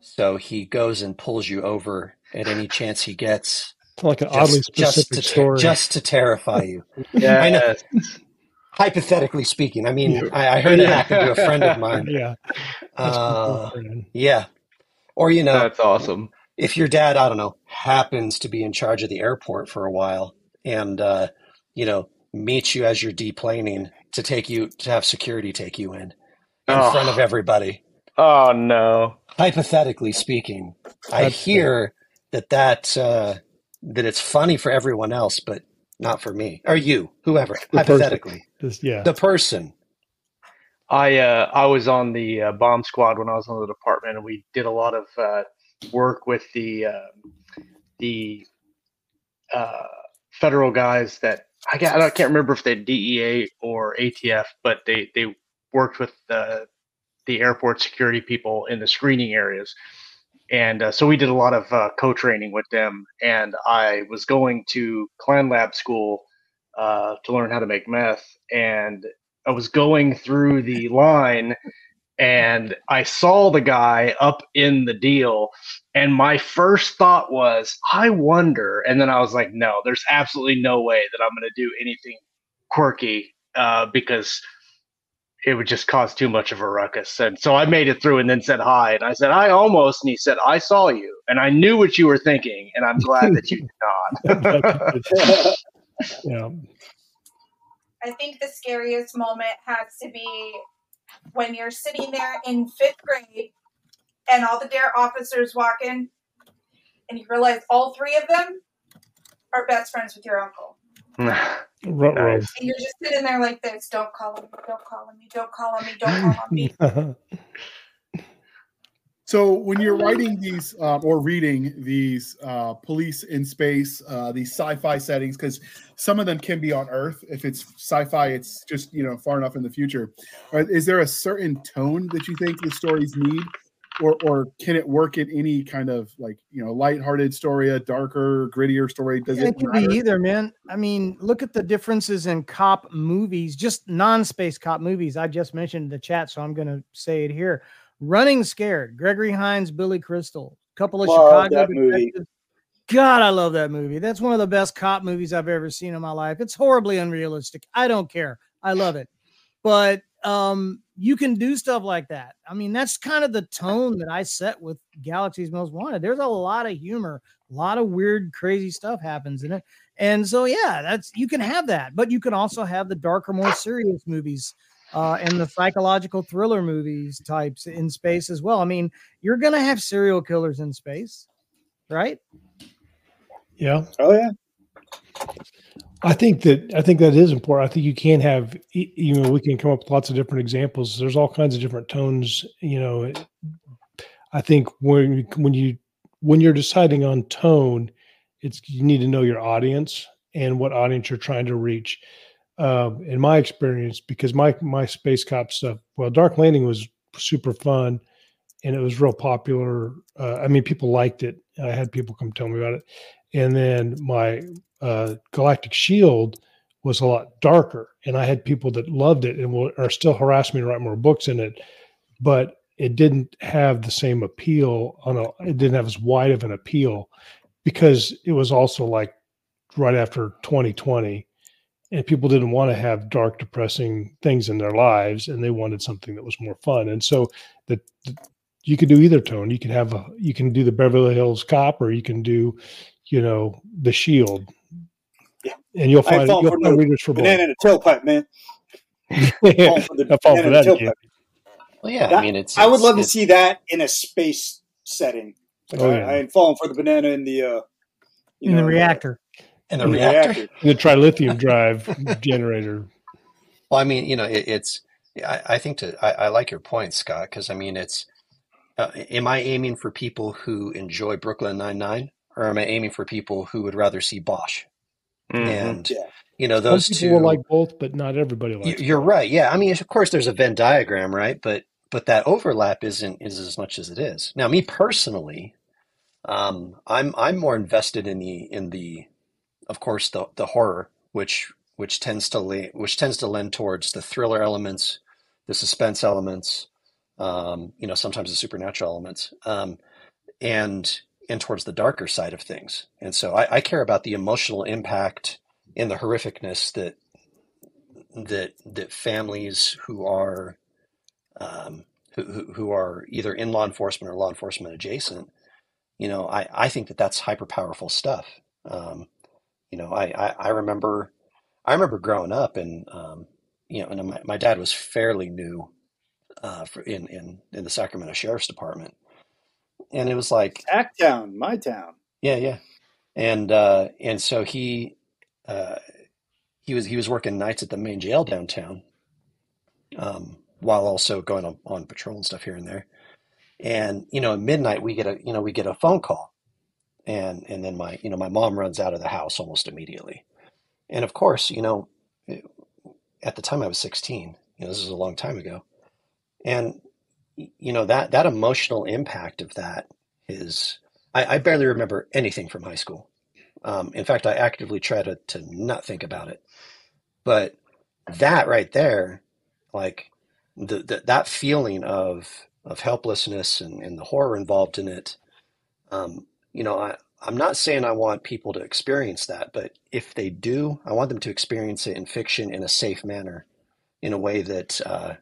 so he goes and pulls you over at any chance he gets Like an oddly just, just specific to story. just to terrify you Yeah. I know. hypothetically speaking i mean I, I heard it happen to a friend of mine yeah. Uh cool, yeah or you know That's awesome. if your dad, I don't know, happens to be in charge of the airport for a while and, uh, you know, meets you as you're deplaning to take you to have security take you in in Oh. front of everybody. Oh no. Hypothetically speaking, I That's hear that that uh, that it's funny for everyone else, but not for me or you, whoever. person. hypothetically, Just, yeah. the person. I uh, I was on the uh, bomb squad when I was on the department, and we did a lot of uh, work with the uh, the uh, federal guys that I, ca- I can't remember if they DEA or ATF, but they they worked with the the airport security people in the screening areas, and uh, so we did a lot of uh, co-training with them. And I was going to Clan Lab school uh, to learn how to make meth, and I was going through the line and I saw the guy up in the deal. And my first thought was, I wonder. And then I was like, no, there's absolutely no way that I'm going to do anything quirky uh, because it would just cause too much of a ruckus. And so I made it through and then said hi. And I said, I almost. And he said, I saw you. And I knew what you were thinking. And I'm glad that you did not. yeah. I think the scariest moment has to be when you're sitting there in fifth grade and all the DARE officers walk in and you realize all three of them are best friends with your uncle. Ruh-roh. And you're just sitting there like this. Don't call him. Don't call him. Don't call him. Don't call him. So when you're writing these uh, or reading these uh, police in space, uh, these sci-fi settings, because some of them can be on Earth. If it's sci-fi, it's just you know far enough in the future. Is there a certain tone that you think the stories need, or or can it work in any kind of like you know lighthearted story, a darker, grittier story? Does it it could matter? be either, man. I mean, look at the differences in cop movies, just non-space cop movies. I just mentioned in the chat, so I'm going to say it here. Running Scared, Gregory Hines, Billy Crystal, couple of Love Chicago that movie. God, I love that movie. That's one of the best cop movies I've ever seen in my life. It's horribly unrealistic. I don't care. I love it. But um, you can do stuff like that. I mean, that's kind of the tone that I set with Galaxy's Most Wanted. There's a lot of humor, a lot of weird, crazy stuff happens in it. And so, yeah, that's you can have that, but you can also have the darker, more serious movies uh, and the psychological thriller movies types in space as well. I mean, you're going to have serial killers in space, right? Yeah. Oh yeah. I think that I think that is important. I think you can have you know we can come up with lots of different examples. There's all kinds of different tones. You know, I think when when you when you're deciding on tone, it's you need to know your audience and what audience you're trying to reach. Um, in my experience, because my my space cop stuff, well, Dark Landing was super fun, and it was real popular. Uh, I mean, people liked it. I had people come tell me about it, and then my uh, Galactic Shield was a lot darker, and I had people that loved it and will, are still harassing me to write more books in it, but it didn't have the same appeal on a. It didn't have as wide of an appeal because it was also like right after 2020 and people didn't want to have dark depressing things in their lives and they wanted something that was more fun and so that you could do either tone you can have a you can do the beverly hills cop or you can do you know the shield and you'll I ain't find falling you'll for find no readers for both. banana in a tailpipe, man. Yeah, Falling for the I fall for banana in a that tailpipe. Well, yeah, I mean, it's. I would it's- love to see that in a space setting. Like, Oh, I, yeah. I ain't falling for the banana in the uh, you in the reactor. in the in the reactor. The trilithium drive generator. Well, I mean, you know, it, it's. I, I think to. I, I like your point, Scott, because I mean, it's. Uh, am I aiming for people who enjoy Brooklyn Nine Nine, or am I aiming for people who would rather see Bosch? Mhm. And Yeah. you know, Some those people two. will like both, but not everybody Y- likes. You're both. right. Yeah. I mean, of course, there's a Venn diagram, right? But but that overlap isn't is as much as it is. Now, me personally, um, I'm I'm more invested in the in the, of course, the the horror, which which tends to le which tends to lend towards the thriller elements, the suspense elements, um, you know, sometimes the supernatural elements, um, and and towards the darker side of things. And so I, I care about the emotional impact and the horrificness that that that families who are um, who, who are either in law enforcement or law enforcement adjacent, you know, I, I think that that's hyper powerful stuff. Um, you know, I, I, I remember I remember growing up and um, you know, and my, my dad was fairly new uh, in in in the Sacramento Sheriff's Department, and it was like Sactown, my town. yeah, yeah. And uh and so he uh he was he was working nights at the main jail downtown, um, while also going on, on patrol and stuff here and there. And you know, at midnight we get a you know, we get a phone call. And and then my you know, my mom runs out of the house almost immediately. And of course, you know, at the time I was 16, you know, this is a long time ago. And you know, that that emotional impact of that is I, I barely remember anything from high school. Um, in fact, I actively try to, to not think about it. But that right there, like the, the that feeling of of helplessness and, and the horror involved in it, um, you know, I, I'm not saying I want people to experience that, but if they do, I want them to experience it in fiction in a safe manner, in a way that uh,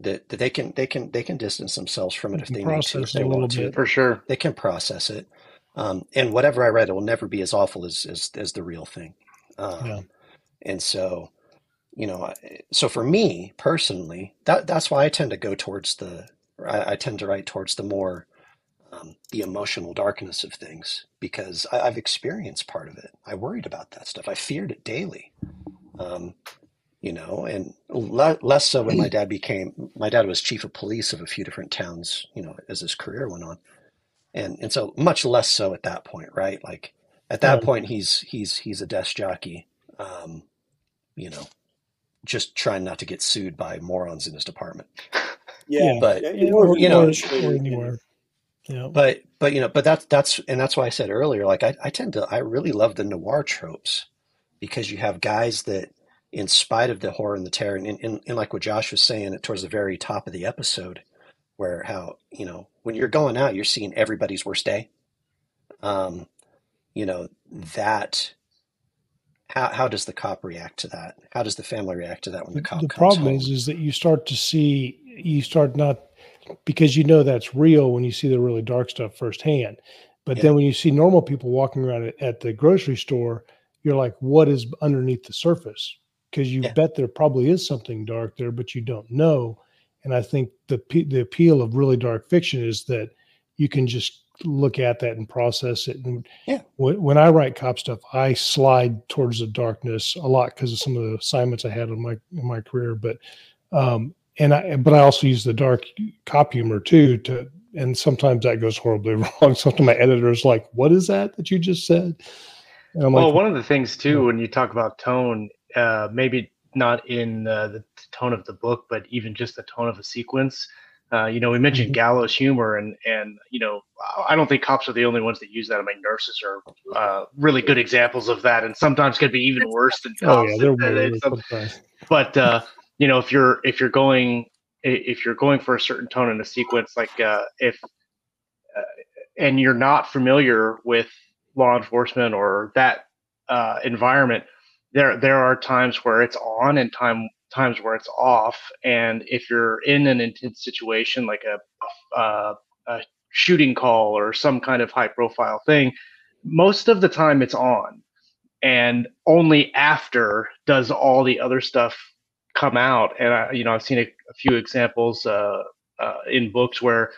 that, that they can they can they can distance themselves from it if can they need to, if they it a little want to bit. For sure. they can process it. Um, and whatever I read, it will never be as awful as as, as the real thing. Um, Yeah. And so, you know, so for me personally, that that's why I tend to go towards the I, I tend to write towards the more um, the emotional darkness of things because I, I've experienced part of it. I worried about that stuff. I feared it daily. You know, and le- less so when my dad became my dad was chief of police of a few different towns. You know, as his career went on and and so much less so at that point, right? Like at that Yeah. point, he's he's he's a desk jockey, um, you know, just trying not to get sued by morons in his department. Yeah, Yeah. But yeah, Yeah, more or, you know, or, emotionally, or you know. anywhere. Yeah. But but you know, but that's that's and that's why I said earlier, like I, I tend to I really love the noir tropes because you have guys that, in spite of the horror and the terror, and, and, and like what Josh was saying towards the very top of the episode, where how you know when you're going out, you're seeing everybody's worst day. Um, you know that. How how does the cop react to that? How does the family react to that when the cop the comes problem home? is, is that you start to see, you start not because you know that's real when you see the really dark stuff firsthand. But Yeah. then when you see normal people walking around at, at the grocery store, you're like, what is underneath the surface? Because you Yeah. bet there probably is something dark there, but you don't know. And I think the the appeal of really dark fiction is that you can just look at that and process it. And Yeah. when, when I write cop stuff, I slide towards the darkness a lot because of some of the assignments I had in my in my career. But um, and I but I also use the dark cop humor too to and sometimes that goes horribly wrong. Sometimes my editor is like, "What is that that you just said?" And I'm well, like, one of the things too, when you talk about tone, uh, maybe not in uh, the tone of the book, but even just the tone of a sequence. Uh, you know, we mentioned Mhm. gallows humor, and and you know, I don't think cops are the only ones that use that. I mean, nurses are uh, really good examples of that, and sometimes could be even worse than cops. "Oh yeah, they're It- it- weird sometimes." but uh, you know if you're if you're going if you're going for a certain tone in a sequence like uh, if uh, and you're not familiar with law enforcement or that uh, environment there there are times where it's on and time times where it's off and if you're in an intense situation like a, a, a shooting call or some kind of high profile thing most of the time it's on and only after does all the other stuff come out. And I, you know, I've seen a, a few examples uh, uh, in books where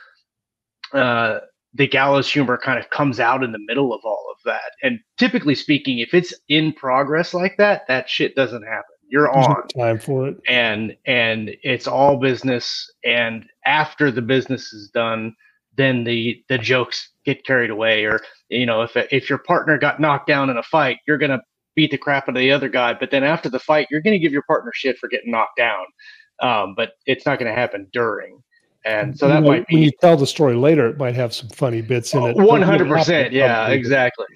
uh, the gallows humor kind of comes out in the middle of all that. And typically speaking, if it's in progress like that, that shit doesn't happen. You're There's no on time for it. and and it's all business and after the business is done then the the jokes get carried away or you know if if your partner got knocked down in a fight you're to beat the crap out of the other guy but then after the fight you're to give your partner shit for getting knocked down um, but it's not going to happen during and so You that know, might when you tell the story later, it might have some funny bits in it. but one it hundred happened percent. Yeah, exactly.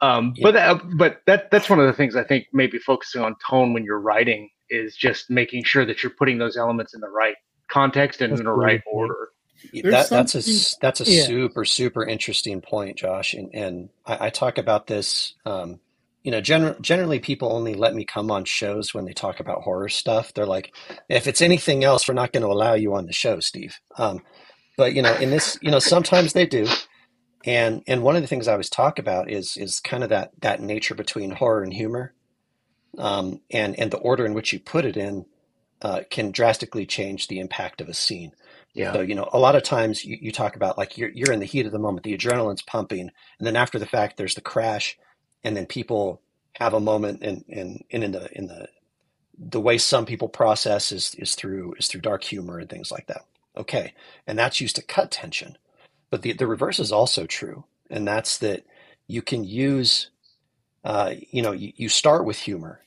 Um, But that, but that that's one of the things I think maybe focusing on tone when you're writing is just making sure that you're putting those elements in the right context and That's in the a right point. order. that, that's a that's a Yeah. super super interesting point, Josh. And and I, I talk about this. Um, you know, gener- generally people only let me come on shows when they talk about horror stuff. They're like, if it's anything else, we're not going to allow you on the show, Steve. Um, but you know, in this, you know, sometimes they do. And and one of the things I always talk about is is kind of that that nature between horror and humor, um, and and the order in which you put it in uh, can drastically change the impact of a scene. Yeah. So, you know, a lot of times you, you talk about like you're, you're in the heat of the moment, the adrenaline's pumping, and then after the fact, there's the crash, and then people have a moment and, and, and in the, in the, the way some people process is, is through, is through dark humor and things like that. Okay. And that's used to cut tension. But the, the reverse is also true. And that's that you can use, uh, you know, you, you start with humor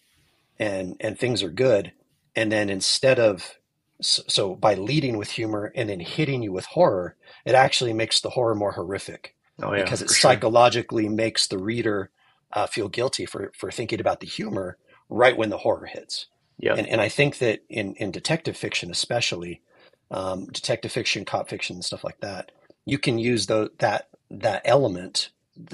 and, and things are good. And then instead of so, so by leading with humor and then hitting you with horror, it actually makes the horror more horrific Oh yeah. because it for sure. psychologically makes the reader uh, feel guilty for for thinking about the humor right when the horror hits. Yeah. And and I think that in in detective fiction, especially um, detective fiction, cop fiction, and stuff like that, you can use the, that that element,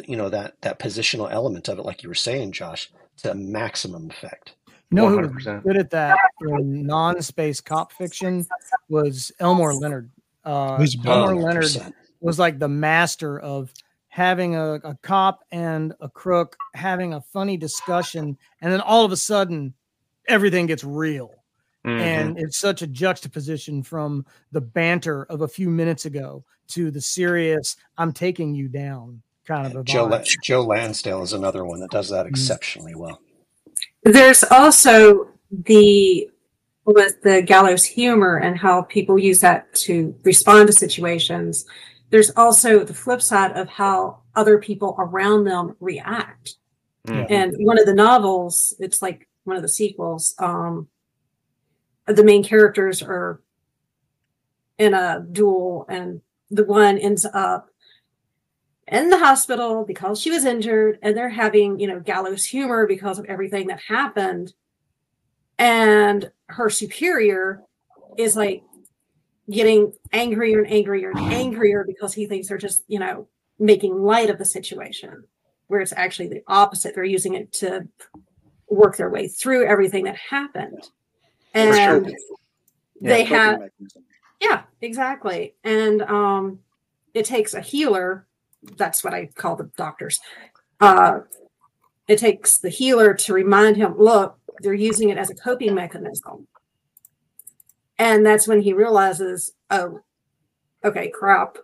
you know that that positional element of it, like you were saying, Josh, to maximum effect. You know who was good at that in non-space cop fiction was Elmore Leonard. Uh, Elmore Leonard was like the master of having a, a cop and a crook having a funny discussion, and then all of a sudden, everything gets real. Mhm. And it's such a juxtaposition from the banter of a few minutes ago to the serious "I'm taking you down" kind of a Joe La- Joe Lansdale is another one that does that exceptionally well. There's also the with the gallows humor and how people use that to respond to situations. There's also the flip side of how other people around them react. Mhm. And one of the novels, it's like one of the sequels. Um, the main characters are in a duel, and the one ends up in the hospital because she was injured, and they're having, you know, gallows humor because of everything that happened. And her superior is like getting angrier and angrier and angrier because he thinks they're just, you know, making light of the situation, where it's actually the opposite. They're using it to work their way through everything that happened. For sure. And they coping have yeah, exactly. And um it takes a healer, that's what I call the doctors. Uh it takes the healer to remind him, look, they're using it as a coping mechanism. And that's when he realizes, oh, okay, crap.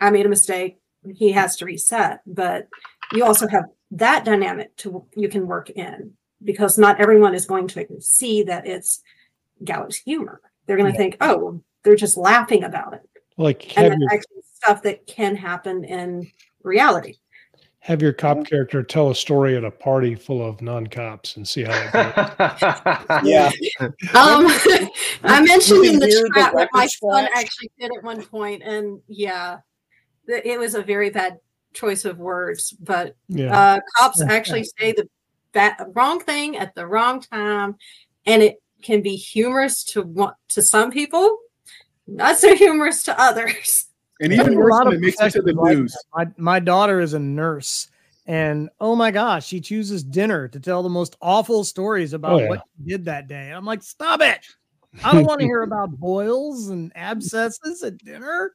I made a mistake. He has to reset. But you also have that dynamic to you can work in because not everyone is going to see that it's gallows humor. They're going to think, oh, they're just laughing about it. Like And that's actually stuff that can happen in reality. Have your cop character tell a story at a party full of non-cops and see how it goes. Yeah. Um, I mentioned in the the chat what my record son actually did at one point, and yeah, it was a very bad choice of words. But Yeah. uh, cops actually say the ba- wrong thing at the wrong time, and it can be humorous to one, to some people, not so humorous to others. And There's even a worse lot when of it makes it to the like news. that. My, my daughter is a nurse, and oh my gosh, she chooses dinner to tell the most awful stories about Oh, yeah. what she did that day. And I'm like, stop it. I don't want to hear about boils and abscesses at dinner.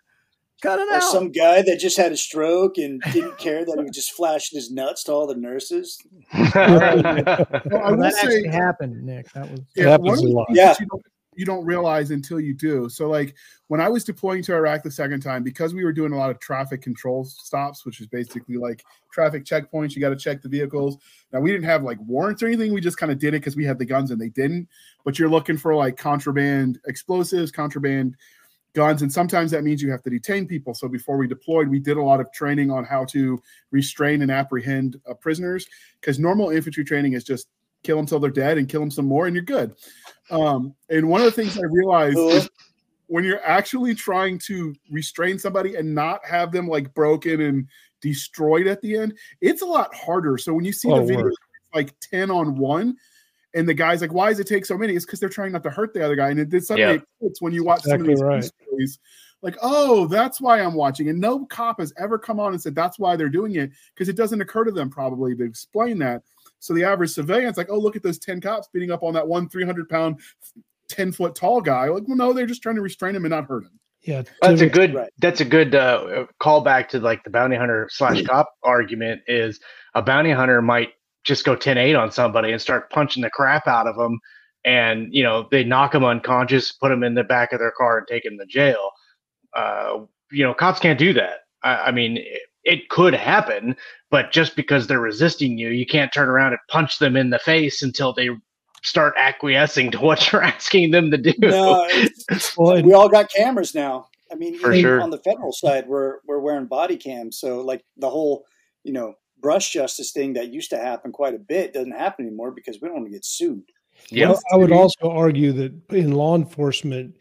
Cut it or out. some guy that just had a stroke and didn't care that he was just flashing his nuts to all the nurses. Well, I Well, will that say, actually happened, Nick. That was It yeah, happens one a lot. Yeah. you don't, you don't realize until you do. So, like when I was deploying to Iraq the second time, because we were doing a lot of traffic control stops, which is basically like traffic checkpoints, you got to check the vehicles. Now, we didn't have like warrants or anything. We just kind of did it because we had the guns and they didn't. But you're looking for like contraband explosives, contraband guns, and sometimes that means you have to detain people. So before we deployed, we did a lot of training on how to restrain and apprehend uh, prisoners because normal infantry training is just kill them till they're dead and kill them some more and you're good. Um, and one of the things I realized Cool. is when you're actually trying to restrain somebody and not have them like broken and destroyed at the end, it's a lot harder. So when you see A lot the video work. like 10 on one, and the guy's like, why does it take so many? It's because they're trying not to hurt the other guy. And it did suddenly Yeah. it clicks when you watch some of these right. stories. Like, oh, that's why I'm watching. And no cop has ever come on and said that's why they're doing it because it doesn't occur to them probably to explain that. So the average civilian's like, oh, look at those 10 cops beating up on that one 300 pound, 10 foot tall guy. Like, well, no, they're just trying to restrain him and not hurt him. Yeah, That's a good. Right. That's a good uh, callback to like the bounty hunter slash cop argument. Is a bounty hunter might just go 10-8 on somebody and start punching the crap out of them, and you know they knock them unconscious, put them in the back of their car, and take them to jail. Uh, you know, cops can't do that. I, I mean, it, it could happen, but just because they're resisting you, you can't turn around and punch them in the face until they start acquiescing to what you're asking them to do. No, Well, we all got cameras now. I mean, For even sure. on the federal side, we're we're wearing body cams. So like the whole, you know, brush justice thing that used to happen quite a bit doesn't happen anymore because we don't want to get sued. Yeah. Well, I would also argue that in law enforcement,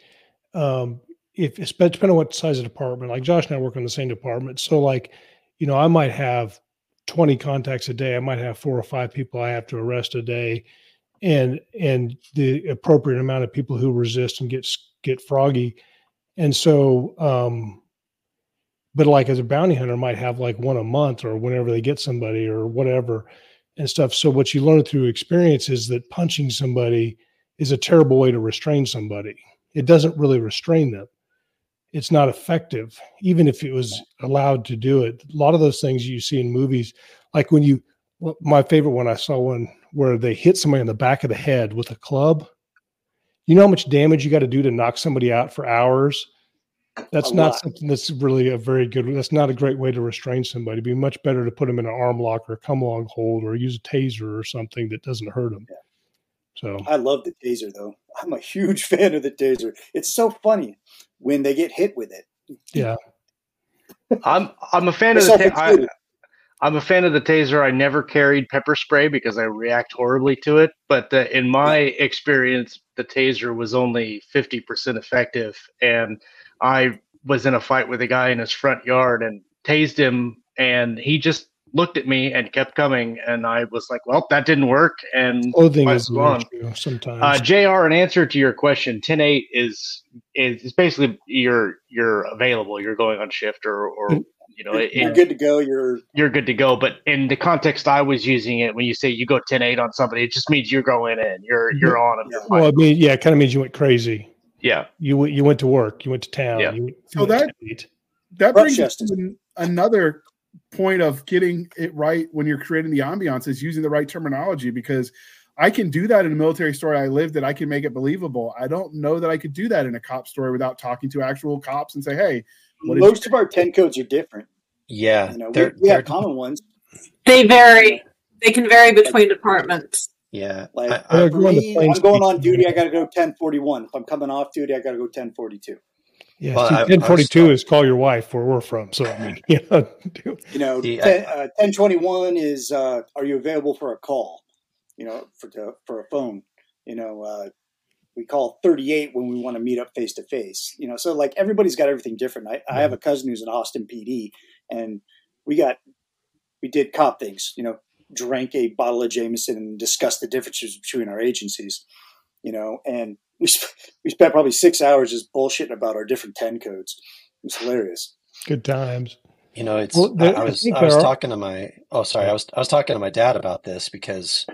um, if especially depending on what size of department, like Josh and I work in the same department, so like, you know, I might have twenty contacts a day. I might have four or five people I have to arrest a day, and and the appropriate amount of people who resist and get get froggy, and so. um but like as a bounty hunter might have like one a month or whenever they get somebody or whatever and stuff. So what you learn through experience is that punching somebody is a terrible way to restrain somebody. It doesn't really restrain them. It's not effective, even if it was allowed to do it. A lot of those things you see in movies, like when you, well, my favorite one, I saw one where they hit somebody in the back of the head with a club. You know how much damage you got to do to knock somebody out for hours? That's A not lot. something that's really a very good. That's not a great way to restrain somebody. It'd be much better to put them in an arm lock or a come along hold or use a taser or something that doesn't hurt them. So I love the taser though. I'm a huge fan of the taser. It's so funny when they get hit with it. yeah, I'm I'm a fan of the ta- I, I'm a fan of the taser. I never carried pepper spray because I react horribly to it. But the, in my experience, the taser was only 50% effective. And I was in a fight with a guy in his front yard and tased him, and he just looked at me and kept coming. And I was like, "Well, that didn't work." And clothing might is as well. an issue sometimes. Uh, Jr. In answer to your question, 10-8 is is is basically you're you're available. You're going on shift or or you know it, You're it- good to go. You're you're good to go. But in the context I was using it, when you say you go 10-8 on somebody, it just means you're going in. You're you're on them. You're well, I mean, yeah, it kind of means you went crazy. Yeah. You went- you went to work. You went to town. Yeah. You, went- you So went that- That brings us to another point of getting it right when you're creating the ambiance is using the right terminology because I can do that in a military story I live that I can make it believable. I don't know that I could do that in a cop story without talking to actual cops and say, "Hey, what most you of our ten codes are different. Yeah, You know, we, they're, we they're have common ones. They vary. They can vary between departments. yeah. Like I, I, for me, I'm going on duty. I got to go ten forty one. If I'm coming off duty, I got to go ten forty two. Yeah, Well, see, I- I 1042 is call your wife where we're from. So I mean, yeah, do- You know, The- ten, uh, 1021 is uh, are you available for a call? You know, for to, for a phone. You know, uh, we call 38 when we want to meet up face to face. You know, so like everybody's got everything different. I, I have a cousin who's in Austin PD, and we got we did cop things. You know, drank a bottle of Jameson and discussed the differences between our agencies. You know, and we sp- we spent probably six hours just bullshitting about our different 10 codes. It was hilarious. good times. You know, it's Well, I, there- I I was think I was are- talking to my oh sorry I was I was talking to my dad about this because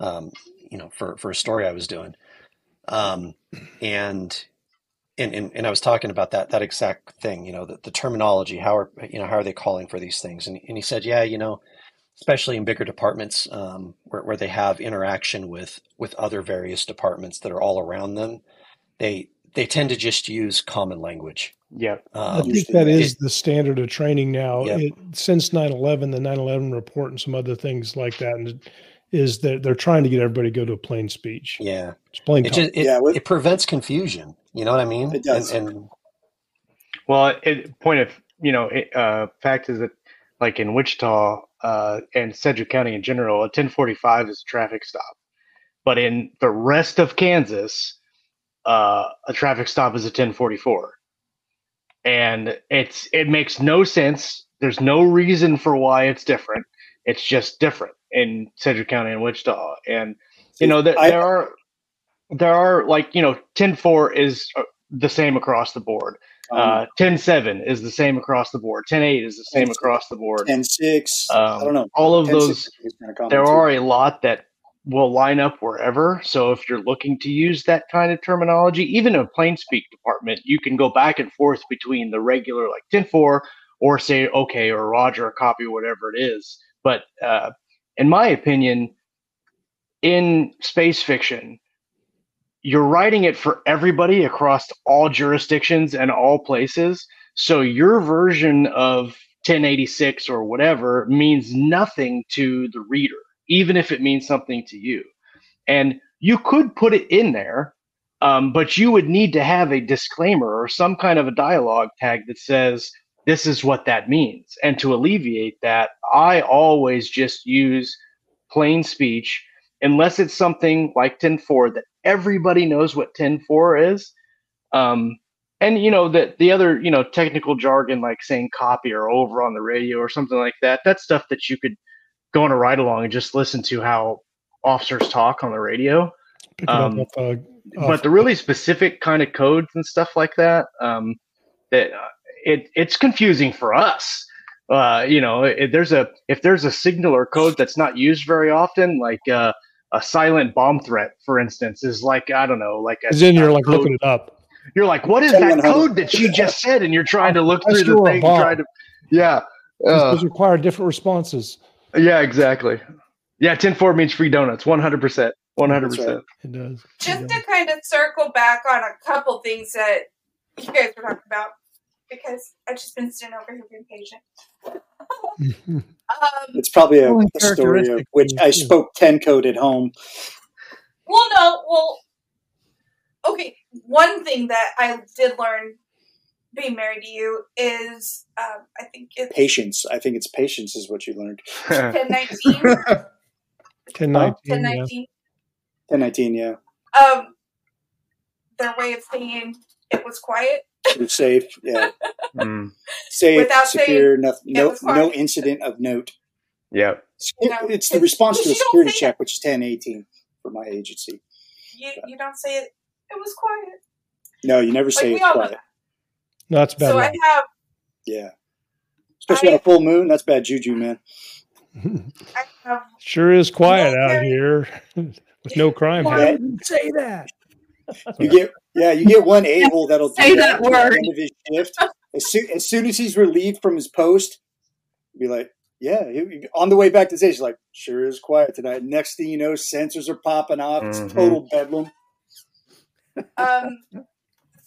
um, you know for for a story I was doing um, and and, and, and I was talking about that that exact thing, you know, the, the terminology, how are you know how are they calling for these things? And and he said, yeah, you know, especially in bigger departments um, where where they have interaction with with other various departments that are all around them, they they tend to just use common language. Yeah, I Um, think that is it- the standard of training now. Yep. It, since 9/11, the 9/11 report, and some other things like that, and it- is that they're trying to get everybody to go to a plain speech. yeah, It's plain it just it, Yeah, with- it prevents confusion. You know what I mean? It does. And, and Well, it, point of you know, it, uh, fact is that like in Wichita uh, and Sedgwick County in general, a 1045 is a traffic stop, but in the rest of Kansas, uh, a traffic stop is a 1044, and it's it makes no sense. There's no reason for why it's different. It's just different in Sedgwick County and Wichita, and you know there, I- there are there are like you know 10-4 is uh, the same across the board Um, uh 10-7 is the same across the board 10-8 is the same 10-6. across the board 10-6. I Um, don't know. all of 10-6 those is kinda common there are a lot that will line up wherever so if you're looking to use that kind of terminology even in a plain speak department you can go back and forth between the regular like 10-4 or say okay or roger a copy whatever it is but uh, in my opinion in space fiction you're writing it for everybody across all jurisdictions and all places. So your version of 1086 or whatever means nothing to the reader, even if it means something to you. And you could put it in there, um, but you would need to have a disclaimer or some kind of a dialogue tag that says, this is what that means. And to alleviate that, I always just use plain speech unless it's something like 10.4 that everybody knows what 10.4 is. Um, and you know that the other you know technical jargon like saying copy or over on the radio or something like that that's stuff that you could go on a ride along and just listen to how officers talk on the radio um, uh, but the really specific kind of codes and stuff like that um, that uh, it it's confusing for us uh, you know if there's a if there's a signal or code that's not used very often like uh, a silent bomb threat for instance is like i don't know like a, Because then you're like code- looking it up. you're like what is that one how to- code that you just said and you're trying to look I through the a thing bomb. trying to yeah Those- uh, Those require different responses. yeah exactly yeah 10-4 means free donuts 100% 100% It does. just to kind of circle back on a couple things that you guys were talking about because I've just been sitting over here being patient. Um, It's probably a, a story of which I spoke 10 code at home. well, no, well, okay. One thing that I did learn being married to you is um, I think it's Patience. I think it's patience is what you learned. 1019. 1019. yeah. 1019. 1019, yeah. Um, their way of saying it was quiet. You're safe. Yeah. Mm, Safe, Without secure, no, it no, no incident of note. yeah No, it's the response to a security say check, which is 1018 for my agency. You, you don't say it. It was quiet. No, you never say we it's quiet. No, that's bad. So I have Yeah. Especially I- on a full moon, that's bad juju, man. I have sure is quiet out here with no crime. Why Why happening. would you say that? You get yeah, you get one a hole that'll do Say that that at the word. end of his shift. As soon, as soon as he's relieved from his post, be like, yeah, on the way back to the station, like, sure is quiet tonight. Next thing you know, sensors are popping off. It's Mhm. total bedlam. um.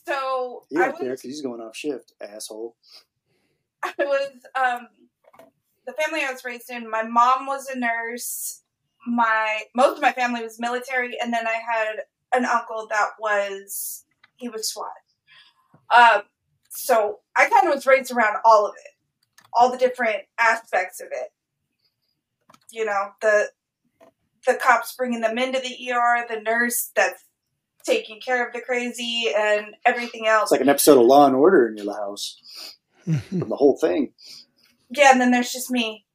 So He I don't care he's going off shift, asshole. I was um the family I was raised in. My mom was a nurse. My most of my family was military, and then I had an uncle that was he was SWAT. Um, so I kind of was raised around all of it, all the different aspects of it. You know the the cops bringing them into the ER, the nurse that's taking care of the crazy, and everything else. It's like an episode of Law and Order in your house from the whole thing. yeah, and then there's just me.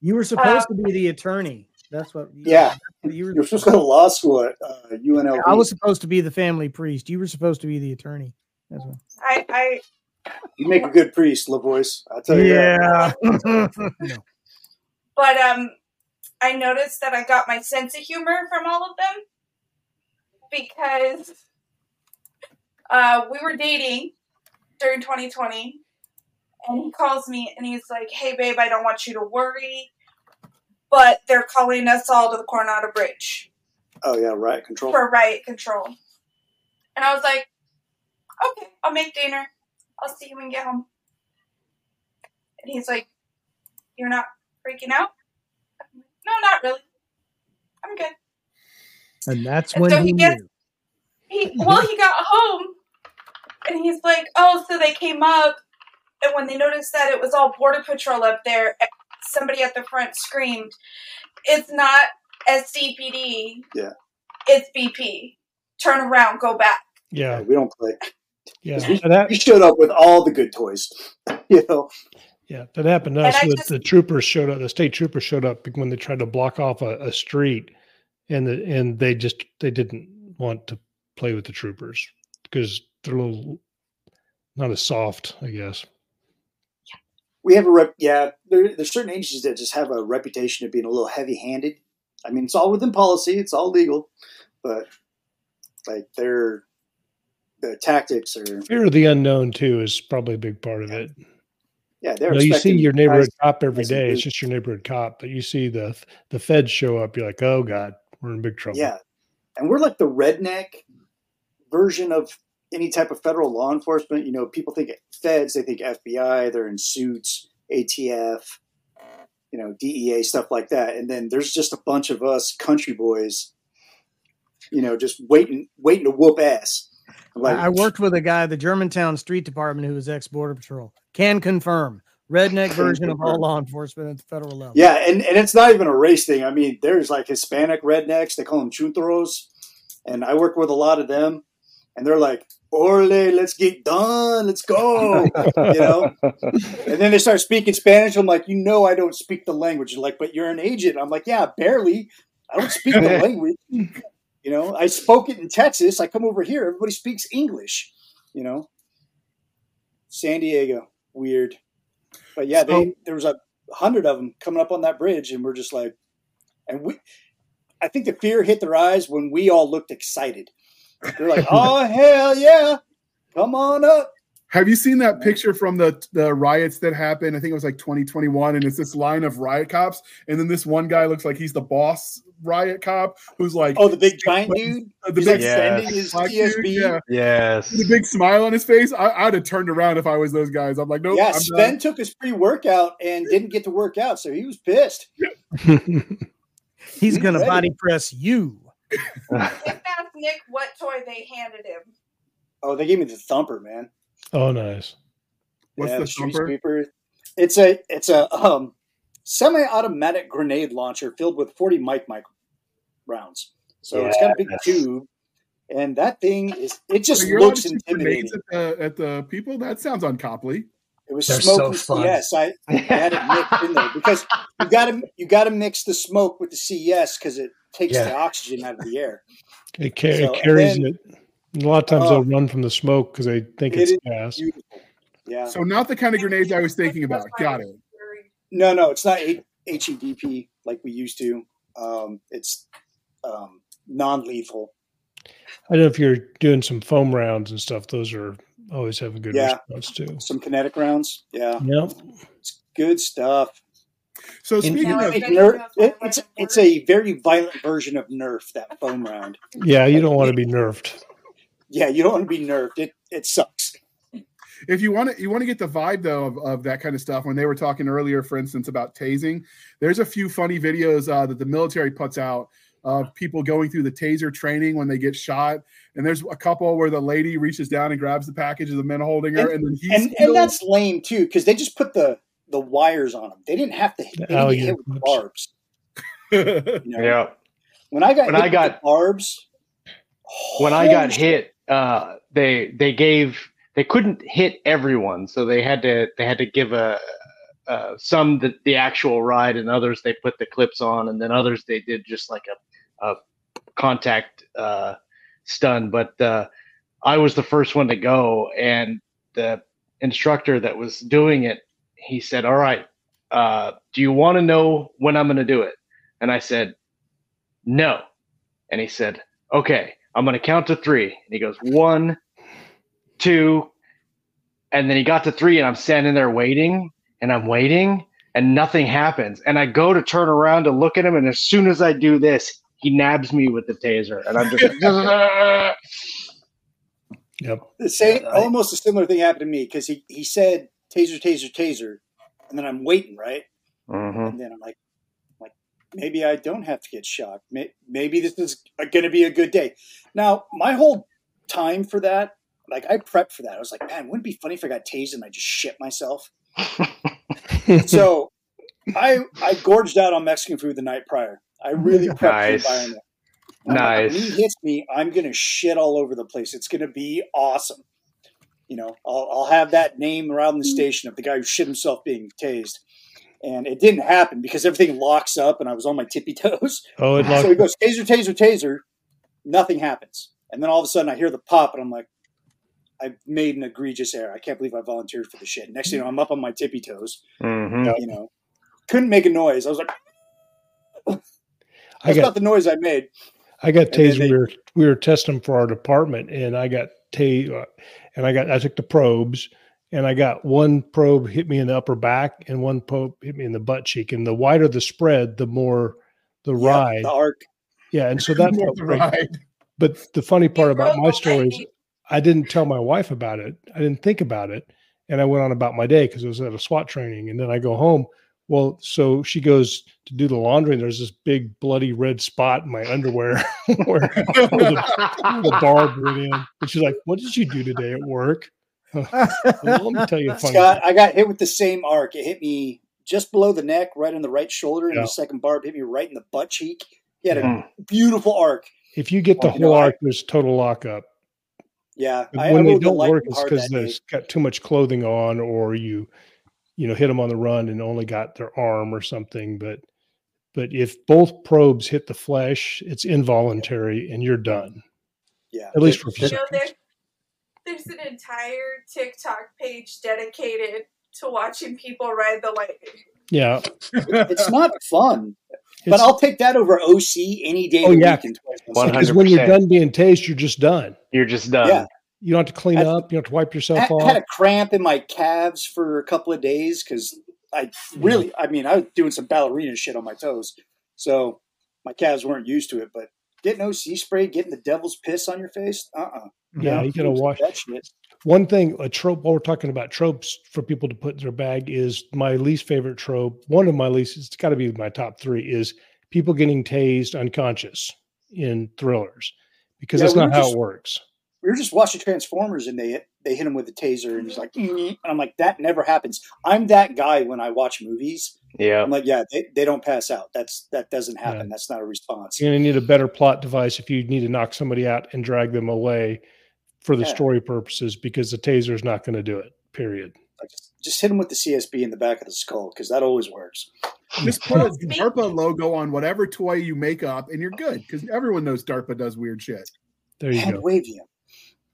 You were supposed to be the attorney. That's what. Yeah. You were, You're supposed to go to law school at uh, UNLV. I was supposed to be the family priest. You were supposed to be the attorney. That's what. I I you make a good priest, LaVoice. I'll tell you that. Yeah. no. But um, I noticed that I got my sense of humor from all of them because Uh, we were dating during 2020, and he calls me and he's like, "Hey, babe, I don't want you to worry, but they're calling us all to the Coronado Bridge Oh yeah, riot control. for riot control." And I was like, "Okay, I'll make dinner. I'll see you when you get home." And he's like, "You're not freaking out?" Like, no, not really. I'm good. And that's And when so he he gets- He well, he got home, and he's like, "Oh, so they came up, and when they noticed that it was all border patrol up there, somebody at the front screamed, "It's not SDPD. Yeah. it's BP. Turn around, go back." Yeah, we don't play. yeah. We, That, we showed up with all the good toys. You know, yeah, that happened to And us. The, just- the troopers showed up. The state troopers showed up when they tried to block off a, a street, and the and they just they didn't want to play with the troopers because they're a little not as soft, I guess. We have a rep. Yeah, there, there's certain agencies that just have a reputation of being a little heavy-handed. I mean, it's all within policy, it's all legal, but like their the tactics are Fear of the unknown too is probably a big part of it. yeah You, they're. know, you see your neighborhood cop every day. It's just your neighborhood cop, but you see the the feds show up. You're like, oh god, we're in big trouble. Yeah, and we're like the redneck version of any type of federal law enforcement. You know, people think feds, they think FBI, they're in suits, ATF, you know, DEA stuff like that, and then there's just a bunch of us country boys, you know, just waiting, waiting to whoop ass. Like, I worked with a guy the Germantown Street Department who was ex Border Patrol. Can confirm. Redneck version of all law enforcement at the federal level. Yeah, and, and it's not even a race thing. I mean, there's like Hispanic rednecks, they call them chuntaros. And I work with a lot of them, and they're like, Orle, let's get done, let's go. you know? And then they start speaking Spanish. I'm like, you know, I don't speak the language. They're like, but you're an agent. I'm like, yeah, barely. I don't speak the language. You know, I spoke it in Texas. I come over here, everybody speaks English. You know, San Diego, weird. But yeah, they there was a hundred of them coming up on that bridge, and we're just like, and we, I think the fear hit their eyes when we all looked excited. They're like, oh hell yeah, come on up. Have you seen that picture from the the riots that happened? I think it was like 2021, and it's this line of riot cops, and then this one guy looks like he's the boss riot cop who's like Oh, the big giant dude. the He's big like Yeah. sending his black TSB. yeah, Yes. the big smile on his face. I, I'd have turned around if I was those guys. I'm like, nope. yeah, I'm Sven done. took his pre workout and didn't get to work out, so he was pissed. He's going to Ready. body press you. Just ask Nick what toy they handed him. Oh, they gave me the thumper, man. oh, nice. What's yeah, the street thumper? sweeper. It's a it's a um, semi-automatic grenade launcher filled with 40 mic mic rounds. So it's got a big tube, and that thing is it just you're looks to shoot grenades intimidating. at the, at the people. That sounds uncoply. It was They're smoke so and fun. CS. I, I had it mixed in there because you got to you got to mix the smoke with the CS because it takes Yeah. the oxygen out of the air. It, ca- So, it carries then- it. A lot of times Oh. they'll run from the smoke because they think It it's gas. Beautiful. Yeah. So not the kind of grenades I was thinking about. Got it. No, no, it's not H- HEDP like we used to. Um, it's um, non-lethal. I don't know if you're doing some foam rounds and stuff. Those are always have a good Yeah. response too. Some kinetic rounds. Yeah, Yep. it's good stuff. So speaking Now of, I- Nerf, it, it's it's a very violent version of Nerf that foam round. Yeah, you don't want to be nerfed. Yeah, you don't want to be nerfed. It it sucks. if you want to you want to get the vibe though of, of that kind of stuff when they were talking earlier for instance about tasing there's a few funny videos uh, that the military puts out of people going through the taser training when they get shot and there's a couple where the lady reaches down and grabs the package of the men holding her and, then he's And and that's lame too because they just put the the wires on them. They didn't have to. They didn't Oh, yeah. hit with barbs. you know? Yeah. When I got When hit I with got- the barbs, when I got shit. hit, uh, they they gave they couldn't hit everyone, so they had to they had to give a uh, some the, the actual ride, and others they put the clips on, and then others they did just like a, a contact uh, stun. But uh, I was the first one to go, and the instructor that was doing it, he said, "All right, uh, do you want to know when I'm going to do it?" And I said, "No," and he said, "Okay." I'm going to count to three. And he goes, one, two, and then he got to three, and I'm standing there waiting, and I'm waiting, and nothing happens. And I go to turn around to look at him, and as soon as I do this, he nabs me with the taser, and I'm just like, Yep. The same, almost a similar thing happened to me because he, he said taser, taser, taser, and then I'm waiting, right? Mhm. And then I'm like, like maybe I don't have to get shocked. May- Maybe this is going to be a good day. Now, my whole time for that, like I prepped for that. I was like, man, wouldn't it be funny if I got tased and I just shit myself? so I I gorged out on Mexican food the night prior. I really prepped Nice. the environment. I'm like, Nice. when he hits me, I'm gonna shit all over the place. It's gonna be awesome. You know, I'll, I'll have that name around the station of the guy who shit himself being tased. And it didn't happen because everything locks up and I was on my tippy toes. Oh, it So he goes, taser, taser, taser. Nothing happens. And then all of a sudden I hear the pop and I'm like, I made an egregious error. I can't believe I volunteered for the shit. Next thing you know, I'm up on my tippy toes. Mhm. You know, couldn't make a noise. I was like, I that's got not the noise I made. I got And tased. they- we were we were testing for our department, and I got tased, uh, and I got I took the probes, and I got one probe hit me in the upper back, and one probe hit me in the butt cheek. And the wider the spread, the more the Yeah, ride. the arc. Yeah, and so that felt great. right. But the funny part about my story is. I didn't tell my wife about it. I didn't think about it. And I went on about my day because I was at a SWAT training. And then I go home. Well, so she goes to do the laundry, and there's this big bloody red spot in my underwear where, where the, the barb went in. And she's like, What did you do today at work? Well, let me tell you a funny Scott, I got hit with the same arc. It hit me just below the neck, right on the right shoulder, and Yeah. the second barb hit me right in the butt cheek. He had a beautiful arc. If you get the Well, you know, whole I- arc, there's total lockup. Yeah, when they don't work, it's because they've got too much clothing on, or you, you know, hit them on the run and only got their arm or something. But, but if both probes hit the flesh, it's involuntary, and you're done. Yeah, At least for a few You know, seconds. there, there's an entire TikTok page dedicated to watching people ride the lightning. Yeah, it's not fun. But I'll take that over OC any day oh, of Oh, the yeah. week. And twice a One month. because when you're done being tased, you're just done. You're just done. Yeah. You don't have to clean I- up. You don't have to wipe yourself had, off. had a cramp in my calves for a couple of days because I really, I mean, I was doing some ballerina shit on my toes, so my calves weren't used to it. But getting OC spray, getting the devil's piss on your face, uh, uh yeah, you gotta wash. that shit. One thing, a trope, while we're talking about tropes for people to put in their bag is my least favorite trope. One of my least, it's got to be my top three, is people getting tased unconscious in thrillers because Yeah, that's we not how just- it works. We were just watching Transformers, and they they hit him with a taser, and he's like, "Mm," and I'm like, that never happens. I'm that guy when I watch movies. Yeah. I'm like, yeah, they, they don't pass out. That's that doesn't happen. Yeah. That's not a response. You're going to need a better plot device if you need to knock somebody out and drag them away for the Yeah. story purposes because the taser is not going to do it, period. Like, just hit him with the CSB in the back of the skull because that always works. Just put a DARPA logo on whatever toy you make up, and you're good because everyone knows DARPA does weird shit. There you Hand go. wave you.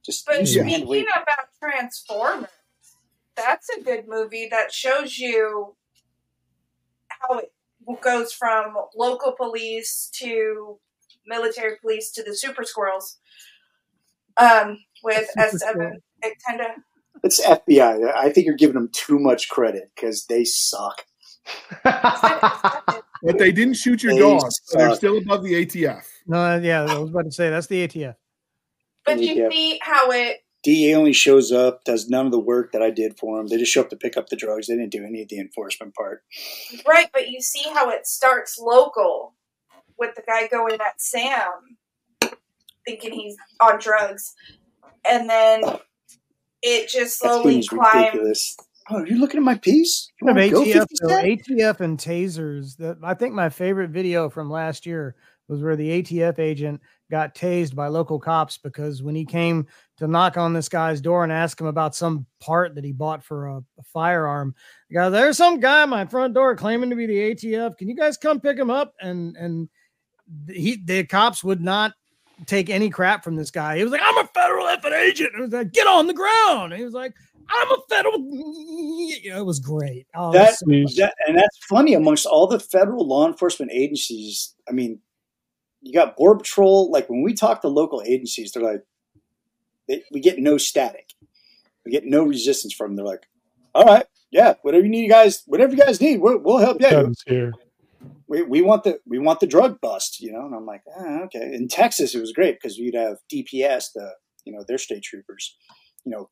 Just But use your hand wave. speaking about Transformers, that's a good movie that shows you how it goes from local police to military police to the super squirrels. Um, with S seven, Squirrel. it kind of It's FBI. I think you're giving them too much credit because they suck. But they didn't shoot your They dog, so they're still above the ATF. No, yeah, I was about to say that's the ATF. But you Yeah. see how it DA only shows up, does none of the work that I did for them. They just show up to pick up the drugs. They didn't do any of the enforcement part. right, but you see how it starts local with the guy going at Sam, thinking he's on drugs, and then it just That slowly seems climbs. ridiculous. Oh, are you looking at my piece? You wanna go ATF, 50 though, cent? ATF and tasers. That I think my favorite video from last year was where the ATF agent got tased by local cops because when he came to knock on this guy's door and ask him about some part that he bought for a, a firearm, the guy, there's some guy at my front door claiming to be the ATF. Can you guys come pick him up? And and he the cops would not take any crap from this guy. He was like, I'm a federal effing agent. And it was like, get on the ground. And he was like, I'm a federal. You know, it was great. Oh, it was so that and that's funny amongst all the federal law enforcement agencies. I mean, you got Border Patrol. Like when we talk to local agencies, they're like, they, we get no static. We get no resistance from them. They're like, all right, yeah, whatever you need, you guys, whatever you guys need, we'll, we'll help you. out. Guns here. We, we want the we want the drug bust, you know. And I'm like, ah, okay. In Texas, it was great because you'd have DPS, the you know their state troopers, you know,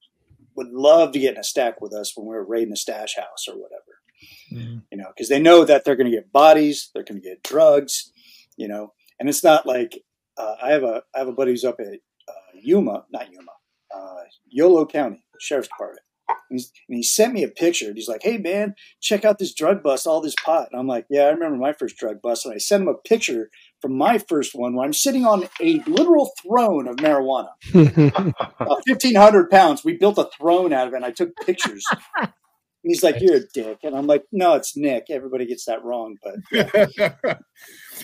would love to get in a stack with us when we were raiding a stash house or whatever, you know, because they know that they're going to get bodies, they're going to get drugs, you know, and it's not like uh, I have a I have a buddy who's up at uh, Yuma, not Yuma, uh, Yolo County Sheriff's Department. And, he's, and he sent me a picture. He's like, "Hey man, check out this drug bust, all this pot." And I'm like, "Yeah, I remember my first drug bust." And I sent him a picture from my first one where I'm sitting on a literal throne of marijuana, uh, 1,500 pounds. We built a throne out of it. and I took pictures. And he's like, "You're a dick," and I'm like, "No, it's Nick. Everybody gets that wrong." But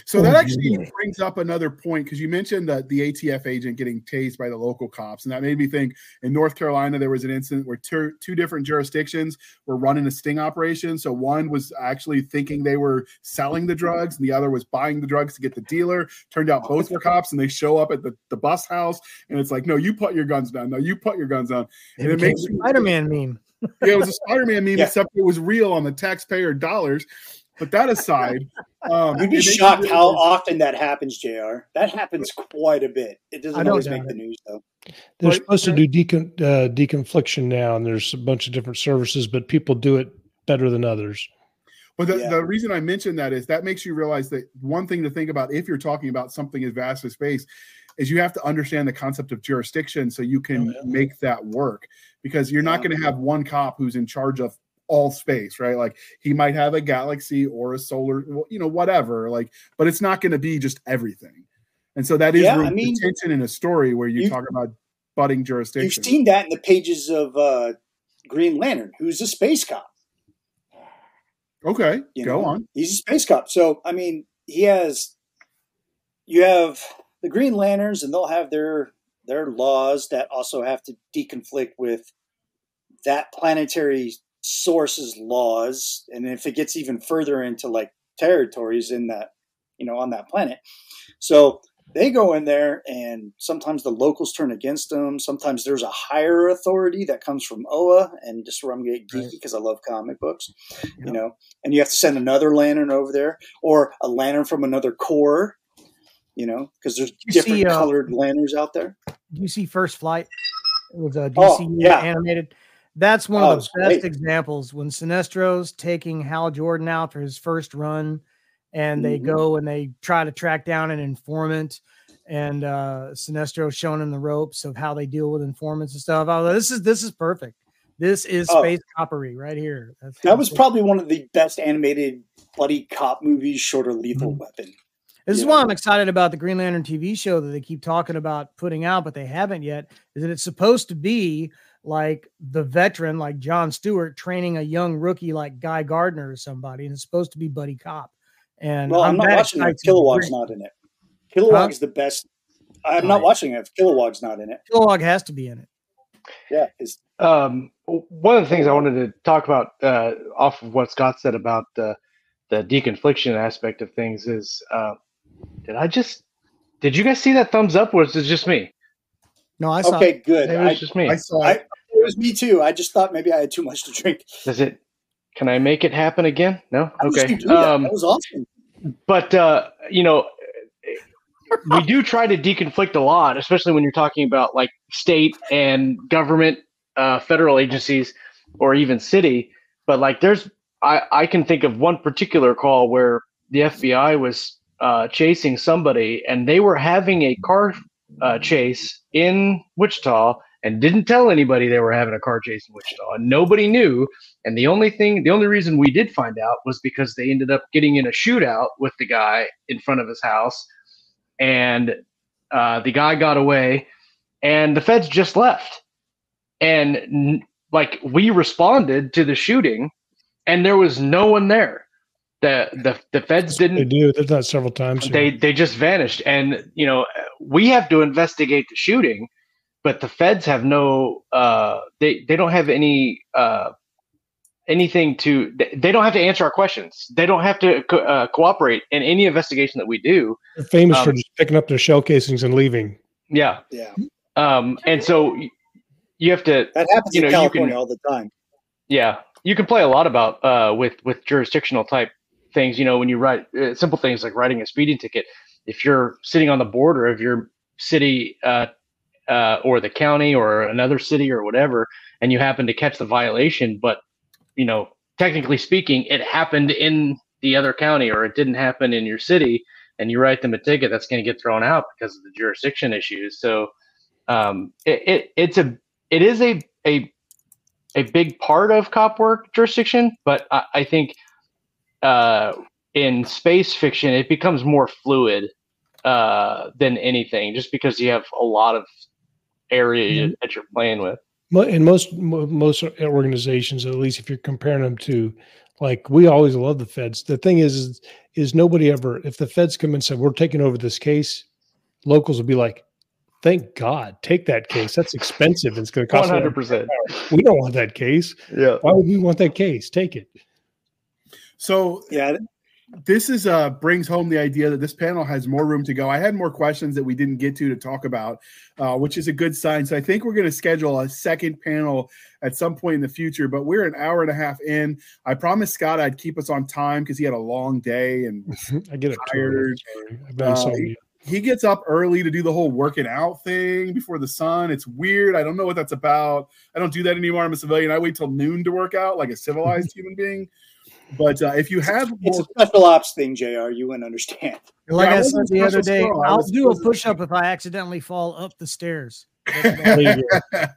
so that Oh, actually brings up another point because you mentioned that the ATF agent getting tased by the local cops, and that made me think. In North Carolina, there was an incident where two, two different jurisdictions were running a sting operation. So one was actually thinking they were selling the drugs, and the other was buying the drugs to get the dealer. Turned out both were cops, and they show up at the, the bus house, and it's like, no, you put your guns down. No, you put your guns down. And it became makes you Spider-Man meme. Yeah, it was a Spider-Man meme, Yeah. except it was real on the taxpayer dollars. But that aside, um, you'd be makes you shocked how often that happens, Jr. That happens quite a bit. It doesn't always doubt make the news though. They're But- supposed to do decon, uh, deconfliction now, and there's a bunch of different services, but people do it better than others. But the, Yeah. the reason I mentioned that is that makes you realize that one thing to think about if you're talking about something as vast as space is you have to understand the concept of jurisdiction so you can make that work because you're not going to have one cop who's in charge of all space right like he might have a galaxy or a solar you know whatever like but it's not going to be just everything and so that is Yeah, I mean, tension in a story where you you- talk about budding jurisdiction. You've seen that in the pages of uh, Green Lantern, who's a space cop. okay You go know? on He's a space cop. So I mean, he has. You have the Green Lanterns, and they'll have their their laws that also have to deconflict with that planetary source's laws. And if it gets even further into like territories in that, you know, on that planet, so they go in there, and sometimes the locals turn against them. Sometimes there's a higher authority that comes from Oa, and just where I'm getting geeky because I love comic books, you know. And you have to send another lantern over there, or a lantern from another corps, you know, because there's You different see, uh, colored lanterns out there. Do you see First Flight? It was a DC Oh, yeah. animated. That's one Oh, of the best great. examples when Sinestro's taking Hal Jordan out for his first run, and they Mhm. go and they try to track down an informant, and uh Sinestro showing him the ropes of how they deal with informants and stuff. I was like, this is this is perfect. This is Oh. space coppery right here. That's That was fantastic. probably one of the best animated buddy cop movies, short of Lethal Mm-hmm. Weapon. This is why. I'm excited about the Green Lantern TV show that they keep talking about putting out, but they haven't yet. Is that it's supposed to be like the veteran, like John Stewart, training a young rookie like Guy Gardner or somebody, and it's supposed to be buddy cop. And Well, I'm, not watching it. excites if me Kilowog's not in it. Kilowog is the best. I'm not watching it if Kilowog's not in it. Kilowog has to be in it. Yeah, it's Um, one of the things I wanted to talk about uh, off of what Scott said about uh, the deconfliction aspect of things is, uh, did I just, did you guys see that thumbs up, or is it just me? No, I saw. okay. it. Good. Maybe it was I, just me. i saw I, it it was me too. I just thought maybe I had too much to drink. Does it? Can I make it happen again? No. Okay. you that? Um, that was awesome. but uh, you know, we do try to deconflict a lot, especially when you're talking about like state and government, uh, federal agencies, or even city. But like, there's I I can think of one particular call where the FBI was uh, chasing somebody, and they were having a car uh, chase in Wichita. And didn't tell anybody they were having a car chase in Wichita, and nobody knew. And the only thing, the only reason we did find out was because they ended up getting in a shootout with the guy in front of his house, and uh, the guy got away, and the feds just left. And like we responded to the shooting, and there was no one there. The the the feds They didn't. do. They've done it several times. here. They they just vanished, and you know we have to investigate the shooting, but the feds have no. Uh, they they don't have any. Uh, anything to they- they don't have to answer our questions they don't have to co- uh, cooperate in any investigation that we do They're famous for um, just picking up their shell casings and leaving. yeah Yeah. um and so you have to That happens You in know, you California can- all the time. Yeah, you can play a lot about uh, with with jurisdictional type things. You know, when you write uh, simple things like writing a speeding ticket, if you're sitting on the border of your city uh, uh, or the county or another city or whatever, and you happen to catch the violation, but you know, technically speaking, it happened in the other county or it didn't happen in your city, and you write them a ticket, that's going to get thrown out because of the jurisdiction issues. So um, it, it it's a it is a a a big part of cop work jurisdiction, but I, I think uh, in space fiction it becomes more fluid uh, than anything, just because you have a lot of area Mhm. that you're playing with. Mo- in most most organizations, at least if you're comparing them to, like we always love the feds. The thing is, is, is nobody ever. If the feds come and say we're taking over this case, locals will be like, "Thank God, take that case. That's expensive. It's going to cost." One a lot hundred of percent. We don't want that case. Yeah. Why would we want that case? Take it. So Yeah, this is uh brings home the idea that this panel has more room to go. I had more questions that we didn't get to to talk about, uh, which is a good sign. So I think we're going to schedule a second panel at some point in the future. But we're an hour and a half in. I promised Scott I'd keep us on time because he had a long day and I get it. Tired. I've been Uh, he gets up early to do the whole working out thing before the sun. It's weird. I don't know what that's about. I don't do that anymore. I'm a civilian. I wait till noon to work out like a civilized human being. But uh, if you have it's more, a special ops thing, Jr. You wouldn't understand. Like Yeah, I I said the other day, strong. I I'll do a supposed push up if I accidentally fall up the stairs. There you go.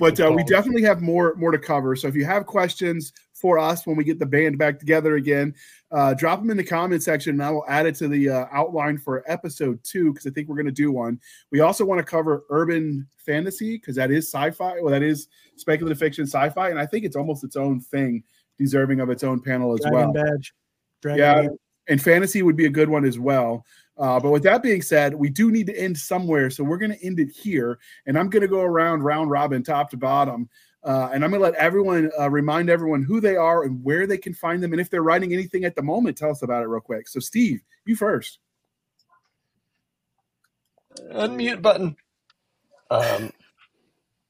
but uh, we definitely have more more to cover. So if you have questions for us when we get the band back together again, uh, drop them in the comment section, and I will add it to the uh, outline for episode two because I think we're going to do one. We also want to cover urban fantasy because that is sci-fi. Well, that is speculative fiction, sci-fi, and I think it's almost its own thing, deserving of its own panel as Dragon well. badge. Dragon Yeah, badge. and fantasy would be a good one as well. Uh, but with that being said, we do need to end somewhere, so we're going to end it here. And I'm going to go around round robin, top to bottom, uh, and I'm going to let everyone uh, remind everyone who they are and where they can find them, and if they're writing anything at the moment, tell us about it real quick. So, Steve, you first. unmute button. Um,